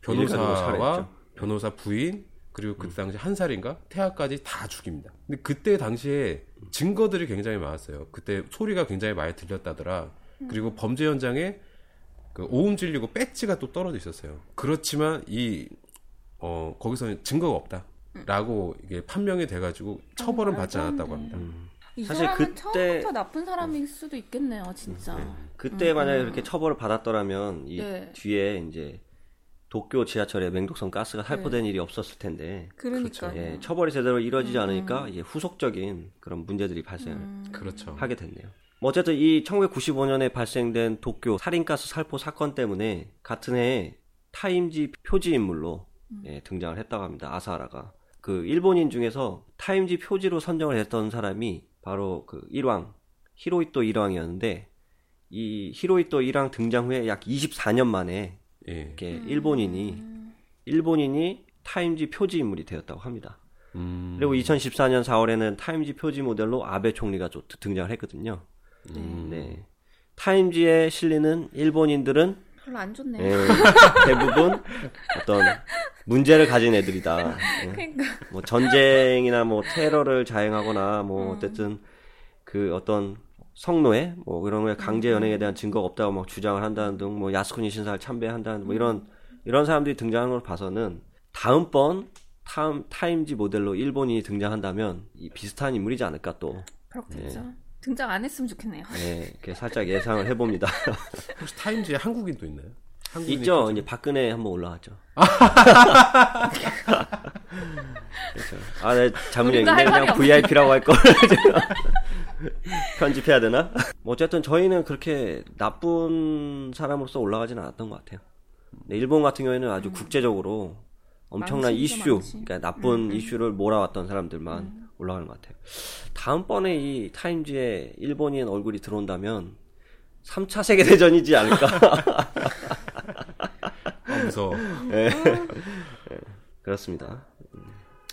변호사와. 변호사 부인 그리고 그때 당시 한 살인가 태아까지 다 죽입니다. 근데 그때 당시에 증거들이 굉장히 많았어요. 그때 소리가 굉장히 많이 들렸다더라. 그리고 범죄 현장에 그 오음 질리고 배지가 또 떨어져 있었어요. 그렇지만 이 어, 거기서는 증거가 없다라고 이게 판명이 돼가지고 처벌은 받지 않았다고 돼. 합니다. 이 사실 사람은 그때- 처음부터 나쁜 사람일 수도 있겠네요, 진짜. 그때 만약에 그렇게 처벌을 받았더라면 이 네. 뒤에 이제 도쿄 지하철에 맹독성 가스가 살포된 일이 없었을 텐데 그러니까. 예, 처벌이 제대로 이루어지지 않으니까 이제 후속적인 그런 문제들이 발생을 그렇죠. 하게 됐네요. 뭐 어쨌든 이 1995년에 발생된 도쿄 살인가스 살포 사건 때문에 같은 해에 타임지 표지 인물로 예, 등장을 했다고 합니다. 아사하라가 그 일본인 중에서 타임지 표지로 선정을 했던 사람이 바로 그 일왕 히로히토 일왕이었는데 이 히로히토 일왕 등장 후에 약 24년 만에 예. 이렇게 일본인이 일본인이 타임지 표지 인물이 되었다고 합니다. 음. 그리고 2014년 4월에는 타임지 표지 모델로 아베 총리가 또 등장을 했거든요. 네. 타임지에 실리는 일본인들은 별로 안 좋네. 예, 대부분 어떤 문제를 가진 애들이다. [LAUGHS] 예. 그러니까. 뭐 전쟁이나 뭐 테러를 자행하거나 뭐 어쨌든 그 어떤 성노예 뭐 이런 거에 강제 연행에 대한 증거가 없다고 막 주장을 한다는 등 뭐 야스쿠니 신사를 참배한다는 뭐 이런 이런 사람들이 등장하는 걸 봐서는 다음번 타임, 타임지 모델로 일본인이 등장한다면 이 비슷한 인물이지 않을까 또 그렇겠죠. 네. 등장 안 했으면 좋겠네요. 예, 이렇게 살짝 예상을 해봅니다. [LAUGHS] 혹시 타임즈에 한국인도 있나요? 있죠. 이제 박근혜 한번 올라왔죠. [LAUGHS] 그렇죠. 아, 네, 잘못 우리도 얘기했네. 할 말이 그냥 VIP라고 할 걸. [LAUGHS] [LAUGHS] 편집해야 되나? 뭐 어쨌든 저희는 그렇게 나쁜 사람으로서 올라가지는 않았던 것 같아요. 네, 일본 같은 경우에는 아주 국제적으로 엄청난 이슈, 많지. 그러니까 나쁜 이슈를 몰아왔던 사람들만 올라가는 것 같아요. 다음번에 이 타임즈에 일본인 얼굴이 들어온다면 3차 세계대전이지 않을까. 아, 무서워. 예. [LAUGHS] 그렇습니다.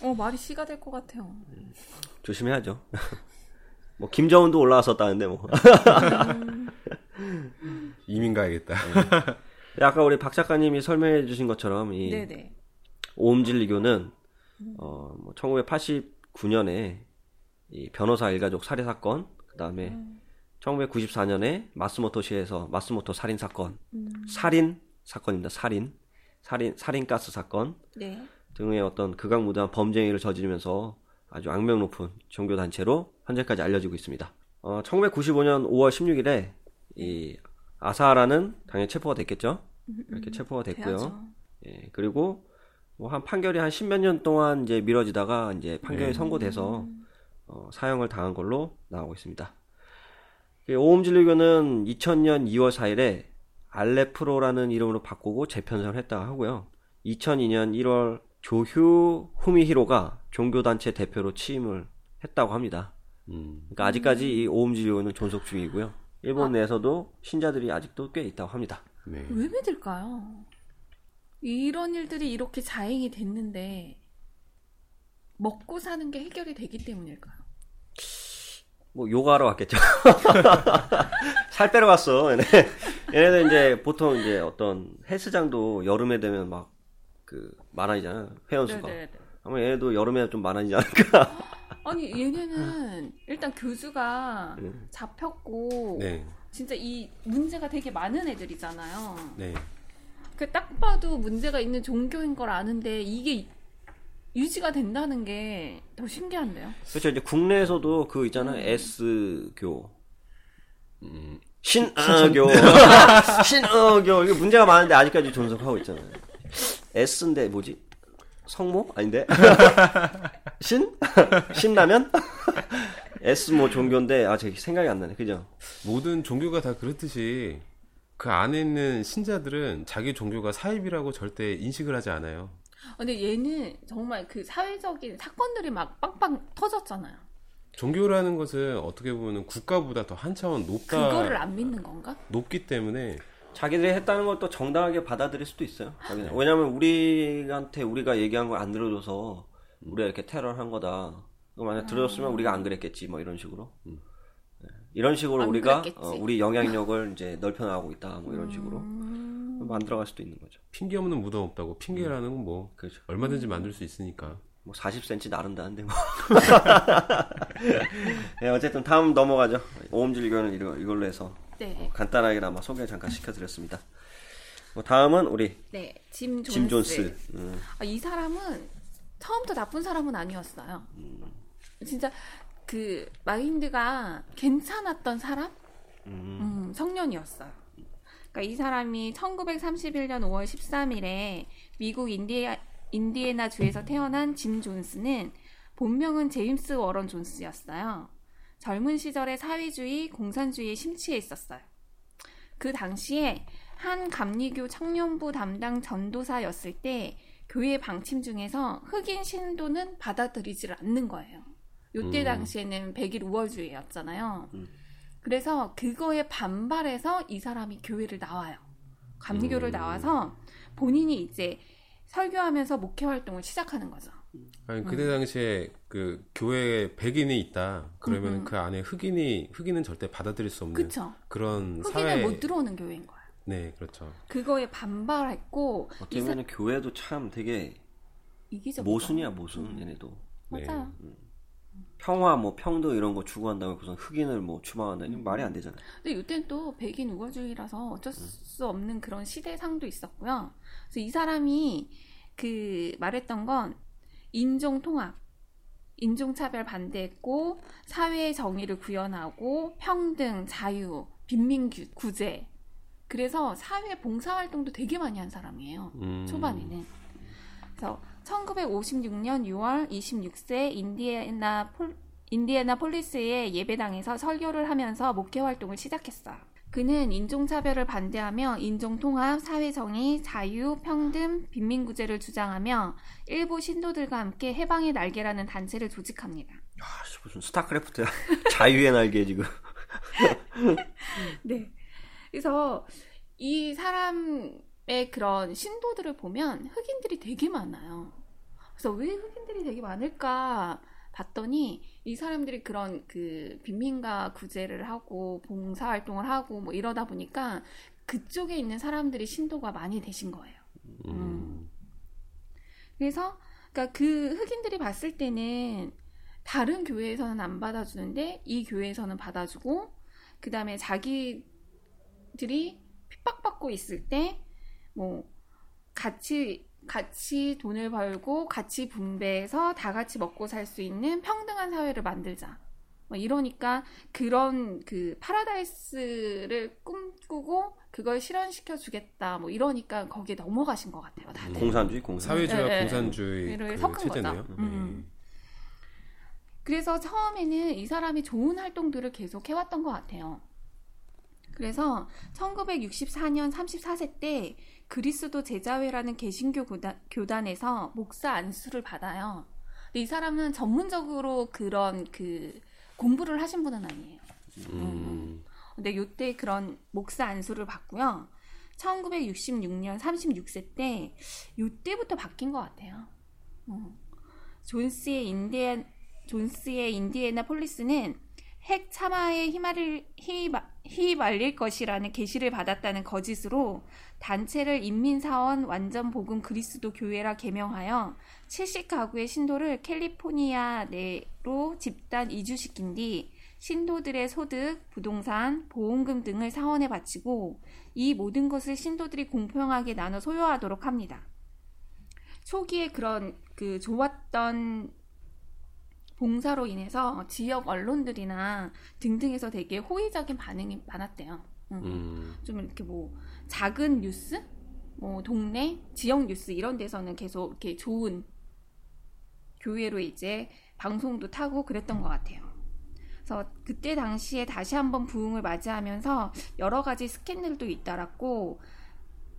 어 말이 씨가 될 것 같아요. 조심해야죠. 뭐 김정은도 올라왔었다는데 뭐. [LAUGHS] 이민 가야겠다. 네, 아까 우리 박 작가님이 설명해 주신 것처럼 이 네네. 오음진리교는 어, 뭐 1989년에 이 변호사 일가족 살해 사건, 그다음에 1994년에 마스모토시에서 마스모토 살인 사건, 살인 사건입니다. 살인, 살인, 살인 가스 사건 네. 등의 어떤 극악무도한 범죄행위를 저지르면서 아주 악명 높은 종교 단체로 현재까지 알려지고 있습니다. 어, 1995년 5월 16일에 이 아사라는 당연히 체포가 됐겠죠. 이렇게 체포가 됐고요. 돼야죠. 예, 그리고 뭐 한 판결이 한 십몇 년 동안 이제 미뤄지다가 이제 판결이 선고돼서 어, 사형을 당한 걸로 나오고 있습니다. 이 오음진리교는 2000년 2월 4일에 알레프로라는 이름으로 바꾸고 재편성을 했다 하고요. 2002년 1월 조휴 후미히로가 종교단체 대표로 취임을 했다고 합니다. 음. 그러니까 아직까지 이 오음진리교는 존속 중이고요. 일본 내에서도 신자들이 아직도 꽤 있다고 합니다. 네. 왜 믿을까요? 이런 일들이 이렇게 자행이 됐는데 먹고 사는 게 해결이 되기 때문일까요? 뭐 요가하러 왔겠죠. [LAUGHS] 살 빼러 갔어. 얘네. 얘네들 이제 보통 이제 어떤 헬스장도 여름에 되면 막그 많아지잖아. 회원수가. 네네네. 아마 얘네도 여름에 좀 많아지지 않을까. 아니 얘네는 일단 교주가 네. 잡혔고 네. 진짜 이 문제가 되게 많은 애들이잖아요. 네. 그 딱 봐도 문제가 있는 종교인 걸 아는데 이게 유지가 된다는 게 더 신기한데요. 그렇죠. 이제 국내에서도 그 있잖아. S교. 음. 신어교. [LAUGHS] 신어교. 이게 문제가 많은데 아직까지 존속하고 있잖아요. S인데 뭐지? 성모? 아닌데? [LAUGHS] 신? [LAUGHS] 신라면? [LAUGHS] S 뭐 종교인데 아 제 생각이 안 나네. 그죠? 모든 종교가 다 그렇듯이 그 안에 있는 신자들은 자기 종교가 사입이라고 절대 인식을 하지 않아요. 근데 얘는 정말 그 사회적인 사건들이 막 빵빵 터졌잖아요. 종교라는 것은 어떻게 보면 국가보다 더 한 차원 높다 그거를 안 믿는 건가? 높기 때문에 자기들이 했다는 걸 또 정당하게 받아들일 수도 있어요. 자기는. 왜냐면 우리한테 우리가 얘기한 걸 안 들어줘서 우리가 이렇게 테러를 한 거다. 만약 들어줬으면 우리가 안 그랬겠지. 뭐 이런 식으로. 네. 이런 식으로 안 우리가. 어, 우리 영향력을 이제 넓혀 나가고 있다. 뭐 이런 식으로 음. 만들어갈 수도 있는 거죠. 핑계 없는 무덤 없다고 핑계라는 건뭐 그렇죠. 얼마든지 만들 수 있으니까. 뭐 40cm 나른다는데 뭐. [LAUGHS] 네, 어쨌든 다음 넘어가죠. 옴진리교는 이거, 이걸로 해서 네. 간단하게나마 소개 잠깐 시켜드렸습니다. 뭐 다음은 우리 네. 짐 존스. 짐 존스. 음. 아, 이 사람은 처음부터 나쁜 사람은 아니었어요. 진짜 그 마인드가 괜찮았던 사람? 음, 청년이었어요. 그러니까 이 사람이 1931년 5월 13일에 미국 인디아, 인디애나 주에서 태어난 짐 존스는 본명은 제임스 워런 존스였어요. 젊은 시절에 사회주의, 공산주의에 심취해 있었어요. 그 당시에 한 감리교 청년부 담당 전도사였을 때 교회 방침 중에서 흑인 신도는 받아들이질 않는 거예요. 요때 음. 당시에는 백일 우월주의였잖아요. 음. 그래서 그거에 반발해서 이 사람이 교회를 나와요. 감리교를 음. 나와서 본인이 이제 설교하면서 목회 활동을 시작하는 거죠. 아니 그때 당시에 그 교회에 백인이 있다. 그러면 음, 음. 그 안에 흑인이 흑인은 절대 받아들일 수 없는 그쵸? 그런 흑인은 사회. 못 들어오는 교회인 거예요. 네, 그렇죠. 그거에 반발했고 어떻게 이 사- 보면 교회도 참 되게 이기적이죠. 모순이야 모순 얘네도 네. 맞아요. 평화 뭐 평등 이런 거 추구한다고 무슨 흑인을 뭐 추방한다니 말이 안 되잖아요. 근데 이때는 또 백인 우월주의라서 어쩔 수 없는 그런 시대상도 있었고요. 그래서 이 사람이 그 말했던 건 인종 통합, 인종 차별 반대했고 사회의 정의를 구현하고 평등, 자유, 빈민 규- 구제. 그래서 사회 봉사 활동도 되게 많이 한 사람이에요. 음. 초반에는. 그래서 1956년 6월 26세 인디애나 폴, 인디애나 폴리스의 예배당에서 설교를 하면서 목회 활동을 시작했어요. 그는 인종차별을 반대하며 인종통합, 사회정의, 자유, 평등, 빈민구제를 주장하며 일부 신도들과 함께 해방의 날개라는 단체를 조직합니다. 아, 씨, 무슨 스타크래프트야. [LAUGHS] 자유의 날개 지금. [LAUGHS] 네. 그래서 이 사람의 그런 신도들을 보면 흑인들이 되게 많아요. 그래서 왜 흑인들이 되게 많을까 봤더니 이 사람들이 그런 그 빈민가 구제를 하고 봉사 활동을 하고 뭐 이러다 보니까 그쪽에 있는 사람들이 신도가 많이 되신 거예요. 음. 그래서 그러니까 그 흑인들이 봤을 때는 다른 교회에서는 안 받아주는데 이 교회에서는 받아주고 그 다음에 자기들이 핍박받고 있을 때 뭐 같이 같이 돈을 벌고 같이 분배해서 다 같이 먹고 살 수 있는 평등한 사회를 만들자. 뭐 이러니까 그런 그 파라다이스를 꿈꾸고 그걸 실현시켜 주겠다. 뭐 이러니까 거기에 넘어가신 것 같아요. 다들. 공산주의 공산. 사회주의와 네, 네. 공산주의 이를 그 섞은 체제네요. 거죠. 음. 그래서 처음에는 이 사람이 좋은 활동들을 계속 해왔던 것 같아요. 그래서 1964년 34세 때 그리스도 제자회라는 개신교 교단, 교단 에서 목사 안수를 받아요. 근데 이 사람은 전문적으로 그런 그 공부를 하신 분은 아니에요. 음. 근데 요때 그런 목사 안수를 받고요. 1966년 36세 때 요때부터 바뀐 것 같아요. 어. 존스의 인디애 존스의 인디애나 폴리스는 핵 참화에 휘말릴, 휘마- 휘말릴 것이라는 계시를 받았다는 거짓으로 단체를 인민사원 완전 복음 그리스도 교회라 개명하여 70가구의 신도를 캘리포니아 내로 집단 이주시킨 뒤 신도들의 소득, 부동산, 보험금 등을 사원에 바치고 이 모든 것을 신도들이 공평하게 나눠 소유하도록 합니다. 초기에 그런 그 좋았던 봉사로 인해서 지역 언론들이나 등등에서 되게 호의적인 반응이 많았대요. 음. 음. 좀 이렇게 뭐 작은 뉴스, 뭐 동네, 지역 뉴스 이런 데서는 계속 이렇게 좋은 교회로 이제 방송도 타고 그랬던 것 같아요. 그래서 그때 당시에 다시 한번 부흥을 맞이하면서 여러 가지 스캔들도 잇따랐고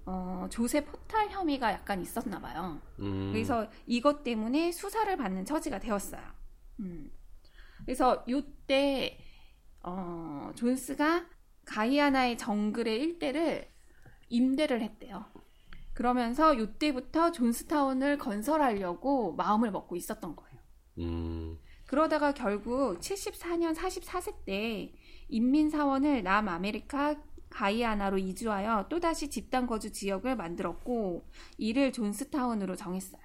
어, 조세 포탈 혐의가 약간 있었나 봐요. 음. 그래서 이것 때문에 수사를 받는 처지가 되었어요. 음. 그래서 이때 어, 존스가 가이아나의 정글의 일대를 임대를 했대요. 그러면서 이때부터 존스타운을 건설하려고 마음을 먹고 있었던 거예요. 음. 그러다가 결국 74년 44세 때 인민사원을 남아메리카 가이아나로 이주하여 또다시 집단 거주 지역을 만들었고 이를 존스타운으로 정했어요.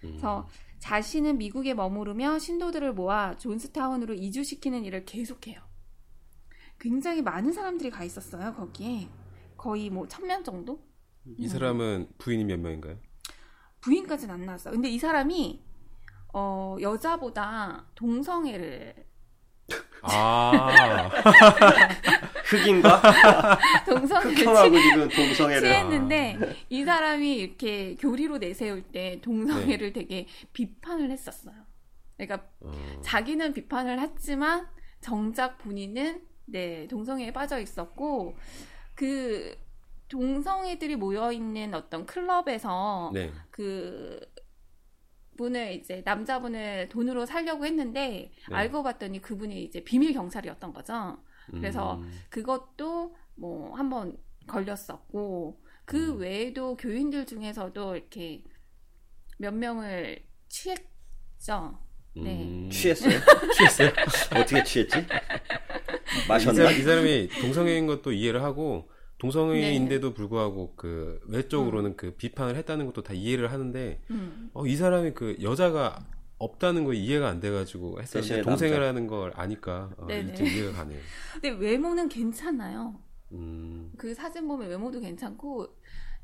그래서 자신은 미국에 머무르며 신도들을 모아 존스타운으로 이주시키는 일을 계속해요. 굉장히 많은 사람들이 가 있었어요, 거기에. 거의 뭐 천 명 정도? 이 사람은 부인이 몇 명인가요? 부인까지는 안 나왔어요. 근데 이 사람이 어, 여자보다 동성애를 아. [LAUGHS] 흑인과 동성애를 지금 동성애를 취했는데 이 사람이 이렇게 교리로 내세울 때 동성애를 되게 비판을 했었어요. 그러니까 어, 자기는 비판을 했지만 정작 본인은 네 동성애에 빠져 있었고 그 동성애들이 모여 있는 어떤 클럽에서 네. 그 분을 이제 남자분을 돈으로 살려고 했는데 네. 알고 봤더니 그분이 이제 비밀 경찰이었던 거죠. 그래서 음, 그것도 뭐 한번 걸렸었고 그 음. 외에도 교인들 중에서도 이렇게 몇 명을 취했죠. 네. 음. 취했어요? [LAUGHS] 취했어요. 어떻게 취했지? 이, 마셨나? 이 사람이 동성애인 것도 이해를 하고 동성애인데도 불구하고 그 외적으로는 그 비판을 했다는 것도 다 이해를 하는데 음. 어, 이 사람이 그 여자가 없다는 거 이해가 안 돼가지고 했었는데 동생이라는 걸 아니까 어, 네네. 이제 이해가 가네요. [LAUGHS] 근데 외모는 괜찮아요. 음, 그 사진 보면 외모도 괜찮고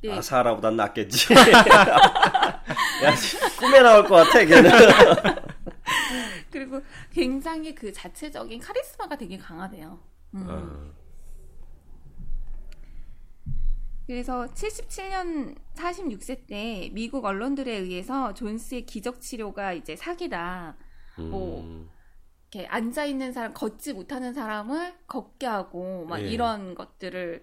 네. 아, 사라보단 낫겠지. [LAUGHS] 야, 꿈에 나올 것 같아, 걔는. [LAUGHS] 그리고 굉장히 그 자체적인 카리스마가 되게 강하대요. 음. 아, 그래서 77년 46세 때 미국 언론들에 의해서 존스의 기적 치료가 이제 사기다. 뭐 음, 이렇게 앉아 있는 사람, 걷지 못하는 사람을 걷게 하고 막 예. 이런 것들을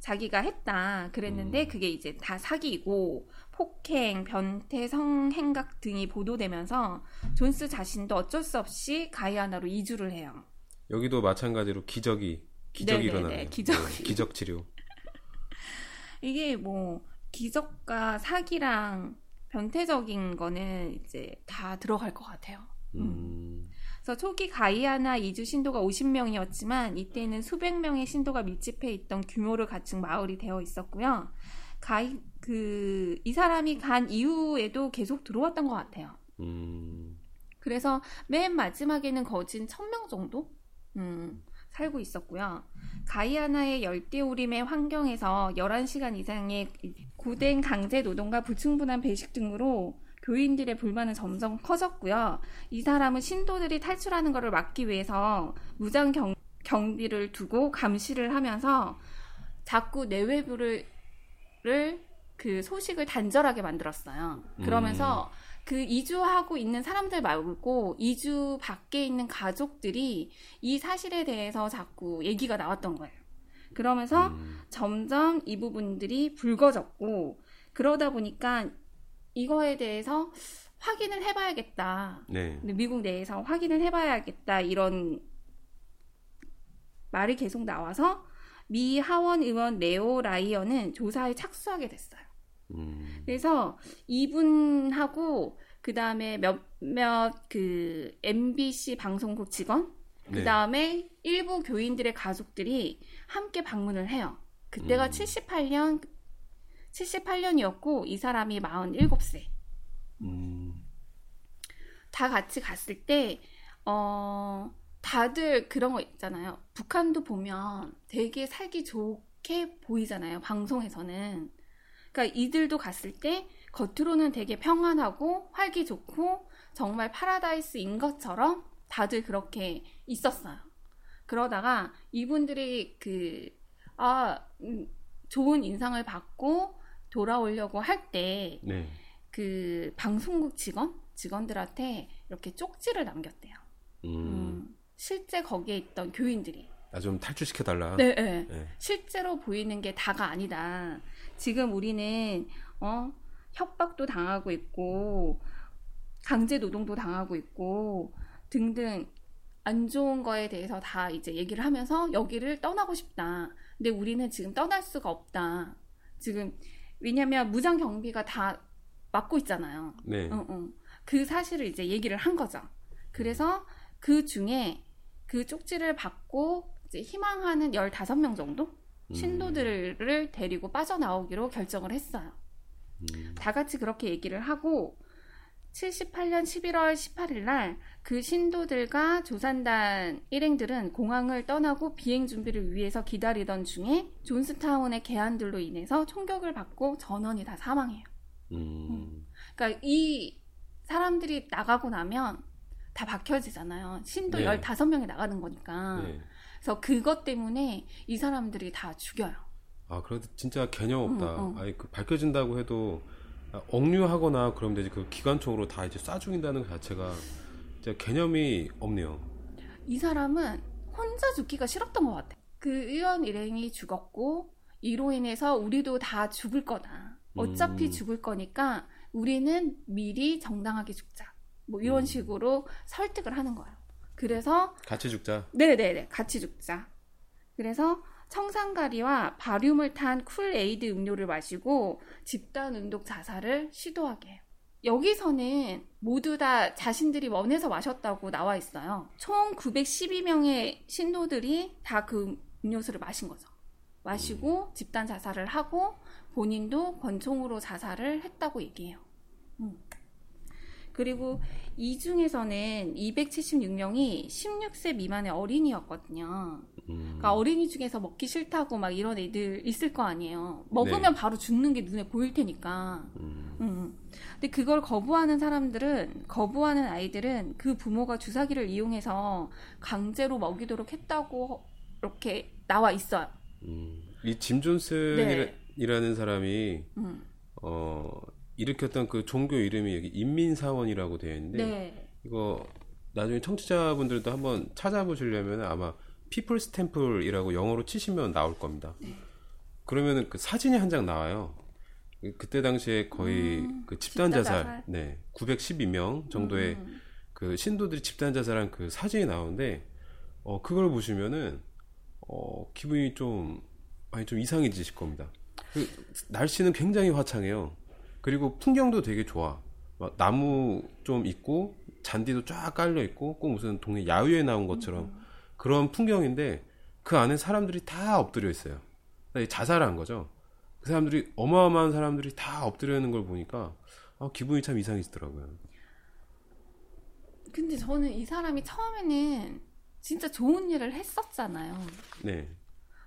자기가 했다. 그랬는데 음. 그게 이제 다 사기고 폭행, 변태, 성행각 등이 보도되면서 존스 자신도 어쩔 수 없이 가이아나로 이주를 해요. 여기도 마찬가지로 기적이 기적이 네네네, 일어나네요. 기적이. 네, 기적 치료. 이게 뭐 기적과 사기랑 변태적인 거는 이제 다 들어갈 것 같아요. 음, 그래서 초기 가이아나 이주 신도가 50명이었지만 이때는 수백 명의 신도가 밀집해 있던 규모를 갖춘 마을이 되어 있었고요. 가이 그 이 사람이 간 이후에도 계속 들어왔던 것 같아요. 음, 그래서 맨 마지막에는 거진 1000명 정도 음, 살고 있었고요. 가이아나의 열대우림의 환경에서 11시간 이상의 고된 강제 노동과 불충분한 배식 등으로 교인들의 불만은 점점 커졌고요. 이 사람은 신도들이 탈출하는 것을 막기 위해서 무장 경, 경비를 두고 감시를 하면서 자꾸 내외부를 를그 소식을 단절하게 만들었어요. 그러면서 그 이주하고 있는 사람들 말고 이주 밖에 있는 가족들이 이 사실에 대해서 자꾸 얘기가 나왔던 거예요. 그러면서 음, 점점 이 부분들이 붉어졌고 그러다 보니까 이거에 대해서 확인을 해봐야겠다. 네. 미국 내에서 확인을 해봐야겠다 이런 말이 계속 나와서 미 하원 의원 레오 라이언은 조사에 착수하게 됐어요. 음, 그래서 이분하고 그 다음에 몇몇 그 MBC 방송국 직원, 그 네. 다음에 일부 교인들의 가족들이 함께 방문을 해요. 그때가 음. 78년 78년이었고 이 사람이 47세. 음, 다 같이 갔을 때, 어, 다들 그런 거 있잖아요. 북한도 보면 되게 살기 좋게 보이잖아요. 방송에서는. 그러니까 이들도 갔을 때 겉으로는 되게 평안하고 활기 좋고 정말 파라다이스인 것처럼 다들 그렇게 있었어요. 그러다가 이분들이 그, 아, 음, 좋은 인상을 받고 돌아오려고 할 때, 네. 그 방송국 직원 직원들한테 이렇게 쪽지를 남겼대요. 음, 음, 실제 거기에 있던 교인들이. 나 좀 탈출시켜 달라. 네, 네. 네. 실제로 보이는 게 다가 아니다. 지금 우리는 어 협박도 당하고 있고 강제 노동도 당하고 있고 등등 안 좋은 거에 대해서 다 이제 얘기를 하면서 여기를 떠나고 싶다. 근데 우리는 지금 떠날 수가 없다. 지금 왜냐면 무장 경비가 다 막고 있잖아요. 네. 응, 응. 그 사실을 이제 얘기를 한 거죠. 그래서 그 중에 그 쪽지를 받고 이제 희망하는 15명 정도 음. 신도들을 데리고 빠져나오기로 결정을 했어요. 음, 다 같이 그렇게 얘기를 하고 78년 11월 18일 날 그 신도들과 조산단 일행들은 공항을 떠나고 비행 준비를 위해서 기다리던 중에 존스타운의 개안들로 인해서 총격을 받고 전원이 다 사망해요. 음, 그러니까 이 사람들이 나가고 나면 다 박혀지잖아요. 신도 네. 15명이 나가는 거니까. 네. 그래서 그것 때문에 이 사람들이 다 죽여요. 아, 그래도 진짜 개념 없다. 응, 응. 아니, 그 밝혀진다고 해도 아, 억류하거나 그러면 되지 그 기관총으로 다 이제 쏴 죽인다는 것 자체가 진짜 개념이 없네요. 이 사람은 혼자 죽기가 싫었던 것 같아. 그 의원 일행이 죽었고 이로 인해서 우리도 다 죽을 거다. 어차피 음. 죽을 거니까 우리는 미리 정당하게 죽자. 뭐 이런 음. 식으로 설득을 하는 거예요. 그래서 같이 죽자. 네네네 같이 죽자. 그래서 청산가리와 바륨을 탄 쿨에이드 음료를 마시고 집단 음독 자살을 시도하게 해요. 여기서는 모두 다 자신들이 원해서 마셨다고 나와 있어요. 총 912명의 신도들이 다 그 음료수를 마신 거죠. 마시고 집단 자살을 하고 본인도 권총으로 자살을 했다고 얘기해요. 음. 그리고 이 중에서는 276명이 16세 미만의 어린이였거든요. 음. 그러니까 어린이 중에서 먹기 싫다고 막 이런 애들 있을 거 아니에요. 먹으면 바로 죽는 게 눈에 보일 테니까. 음. 음. 근데 그걸 거부하는 사람들은 거부하는 아이들은 그 부모가 주사기를 이용해서 강제로 먹이도록 했다고 이렇게 나와 있어요. 음. 이짐 존슨이라는 사람이 음. 어 일으켰던 그 종교 이름이 여기 인민사원이라고 되어 있는데 네. 이거 나중에 청취자분들도 한번 찾아보시려면 아마 피플스 템플이라고 영어로 치시면 나올 겁니다. 네. 그러면은 그 사진이 한 장 나와요. 그때 당시에 거의 음, 그 집단 집단 자살, 자살. 네, 912명 정도의 음. 그 신도들이 집단 자살한 그 사진이 나오는데 어 그걸 보시면은 어 기분이 좀 아니 좀 이상해지실 겁니다. 그 날씨는 굉장히 화창해요. 그리고 풍경도 되게 좋아. 막 나무 좀 있고 잔디도 쫙 깔려 있고 꼭 무슨 동네 야유에 나온 것처럼 그런 풍경인데 그 안에 사람들이 다 엎드려 있어요. 자살한 거죠. 그 사람들이 어마어마한 사람들이 다 엎드려 있는 걸 보니까 아, 기분이 참 이상해지더라고요. 근데 저는 이 사람이 처음에는 진짜 좋은 일을 했었잖아요. 네.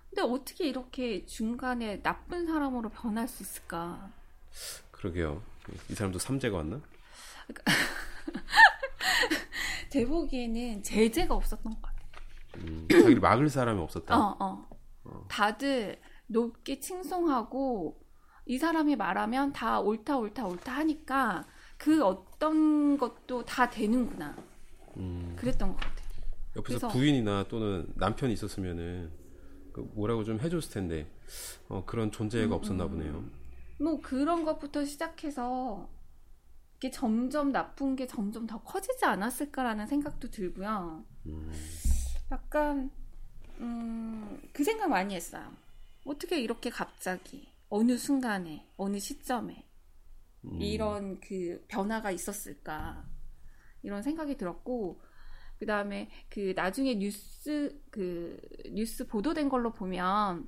근데 어떻게 이렇게 중간에 나쁜 사람으로 변할 수 있을까? 그러게요. 이 사람도 삼재가 왔나? [LAUGHS] 제 보기에는 제재가 없었던 것 같아요. 음, 자기를 막을 사람이 없었다. 어, 어. 다들 높게 칭송하고 이 사람이 말하면 다 옳다 옳다 옳다 하니까 그 어떤 것도 다 되는구나. 음, 그랬던 것 같아요. 옆에서 그래서- 부인이나 또는 남편이 있었으면은 그 뭐라고 좀 해줬을 텐데 어, 그런 존재가 음, 없었나 음. 보네요. 뭐 그런 것부터 시작해서 이게 점점 나쁜 게 점점 더 커지지 않았을까라는 생각도 들고요. 음, 약간 음, 그 생각 많이 했어요. 어떻게 이렇게 갑자기 어느 순간에 어느 시점에 음, 이런 그 변화가 있었을까 이런 생각이 들었고 그 다음에 그 나중에 뉴스 그 뉴스 보도된 걸로 보면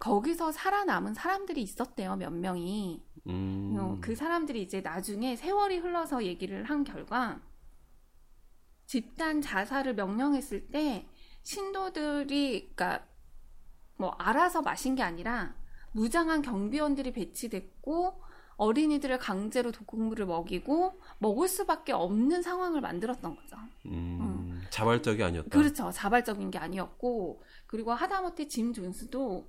거기서 살아남은 사람들이 있었대요 몇 명이 음, 어, 그 사람들이 이제 나중에 세월이 흘러서 얘기를 한 결과 집단 자살을 명령했을 때 신도들이 그러니까 뭐 알아서 마신 게 아니라 무장한 경비원들이 배치됐고 어린이들을 강제로 독극물을 먹이고 먹을 수밖에 없는 상황을 만들었던 거죠. 음, 자발적이 아니었다. 그렇죠. 자발적인 게 아니었고 그리고 하다못해 짐 존스도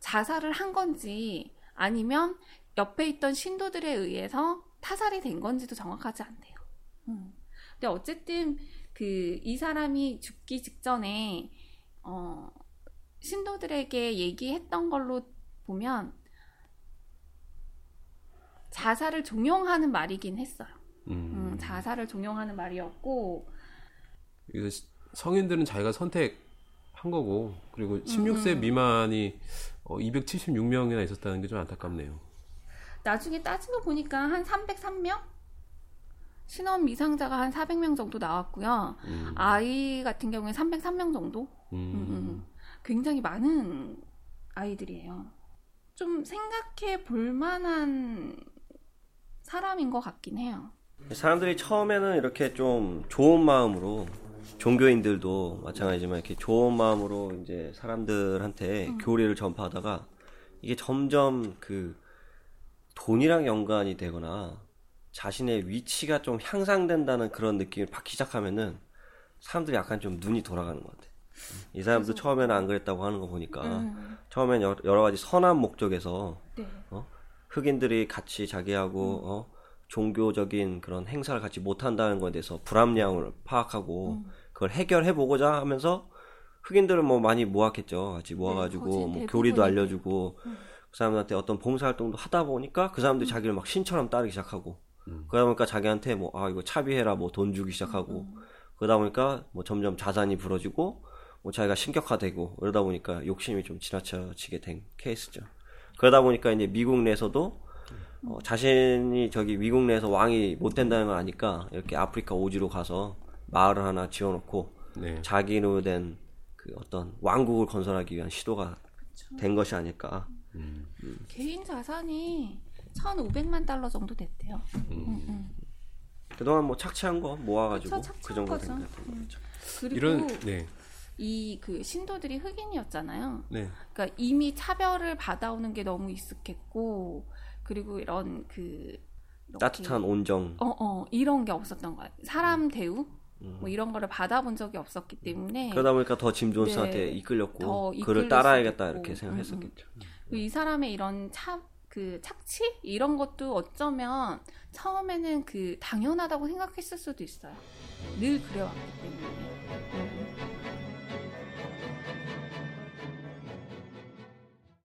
자살을 한 건지 아니면 옆에 있던 신도들에 의해서 타살이 된 건지도 정확하지 않대요. 음. 근데 어쨌든 그 이 사람이 죽기 직전에 어 신도들에게 얘기했던 걸로 보면 자살을 종용하는 말이긴 했어요. 음, 음, 자살을 종용하는 말이었고 성인들은 자기가 선택한 거고 그리고 16세 음. 미만이 어, 276명이나 있었다는 게 좀 안타깝네요. 나중에 따지고 보니까 한 303명? 신원 미상자가 한 400명 정도 나왔고요. 음, 아이 같은 경우에 303명 정도? 음, 음, 음. 굉장히 많은 아이들이에요. 좀 생각해 볼 만한 사람인 것 같긴 해요. 사람들이 처음에는 이렇게 좀 좋은 마음으로 종교인들도 마찬가지지만 이렇게 좋은 마음으로 이제 사람들한테 교리를 전파하다가 이게 점점 그 돈이랑 연관이 되거나 자신의 위치가 좀 향상된다는 그런 느낌을 받기 시작하면은 사람들이 약간 좀 눈이 돌아가는 것 같아. 이 사람도 처음에는 안 그랬다고 하는 거 보니까 음, 처음엔 여- 여러 가지 선한 목적에서 네. 어? 흑인들이 같이 자기하고 어? 종교적인 그런 행사를 같이 못 한다는 것에 대해서 불합리함을 파악하고 그걸 해결해 보고자 하면서 흑인들은 뭐 많이 모았겠죠. 같이 모아가지고 거진 뭐 대부분이 교리도 알려주고 그 사람한테 어떤 봉사 활동도 하다 보니까 그 사람들이 자기를 막 신처럼 따르기 시작하고 그러다 보니까 자기한테 뭐 아 이거 차비해라 뭐 돈 주기 시작하고 그러다 보니까 뭐 점점 자산이 부러지고 뭐 자기가 신격화되고 그러다 보니까 욕심이 좀 지나쳐지게 된 케이스죠. 그러다 보니까 이제 미국 내에서도 어, 자신이 저기 미국 내에서 왕이 못 된다는 걸 아니까 이렇게 아프리카 오지로 가서 마을을 하나 지어놓고 네. 자기로 된 그 어떤 왕국을 건설하기 위한 시도가 된 것이 아닐까. 개인 자산이 1,500만 달러 정도 됐대요. 음, 음. 그동안 뭐 착취한 거 모아가지고 그쵸, 그 착취한 정도 거죠. 된것 같아요. 음. 그리고 이런 네. 이그 신도들이 흑인이었잖아요. 네. 그러니까 이미 차별을 받아오는 게 너무 익숙했고 그리고 이런 그 이렇게 따뜻한 온정. 어, 어, 이런 게 없었던 거야. 사람 대우? 뭐 이런 거를 받아본 적이 없었기 때문에 음. 그러다 보니까 더 짐 존스한테 네. 이끌렸고 더 그를 따라야겠다 이렇게. 생각했었겠죠. 이 사람의 이런 차, 그 착취? 이런 것도 어쩌면 처음에는 그 당연하다고 생각했을 수도 있어요. 늘 그래왔기 때문에.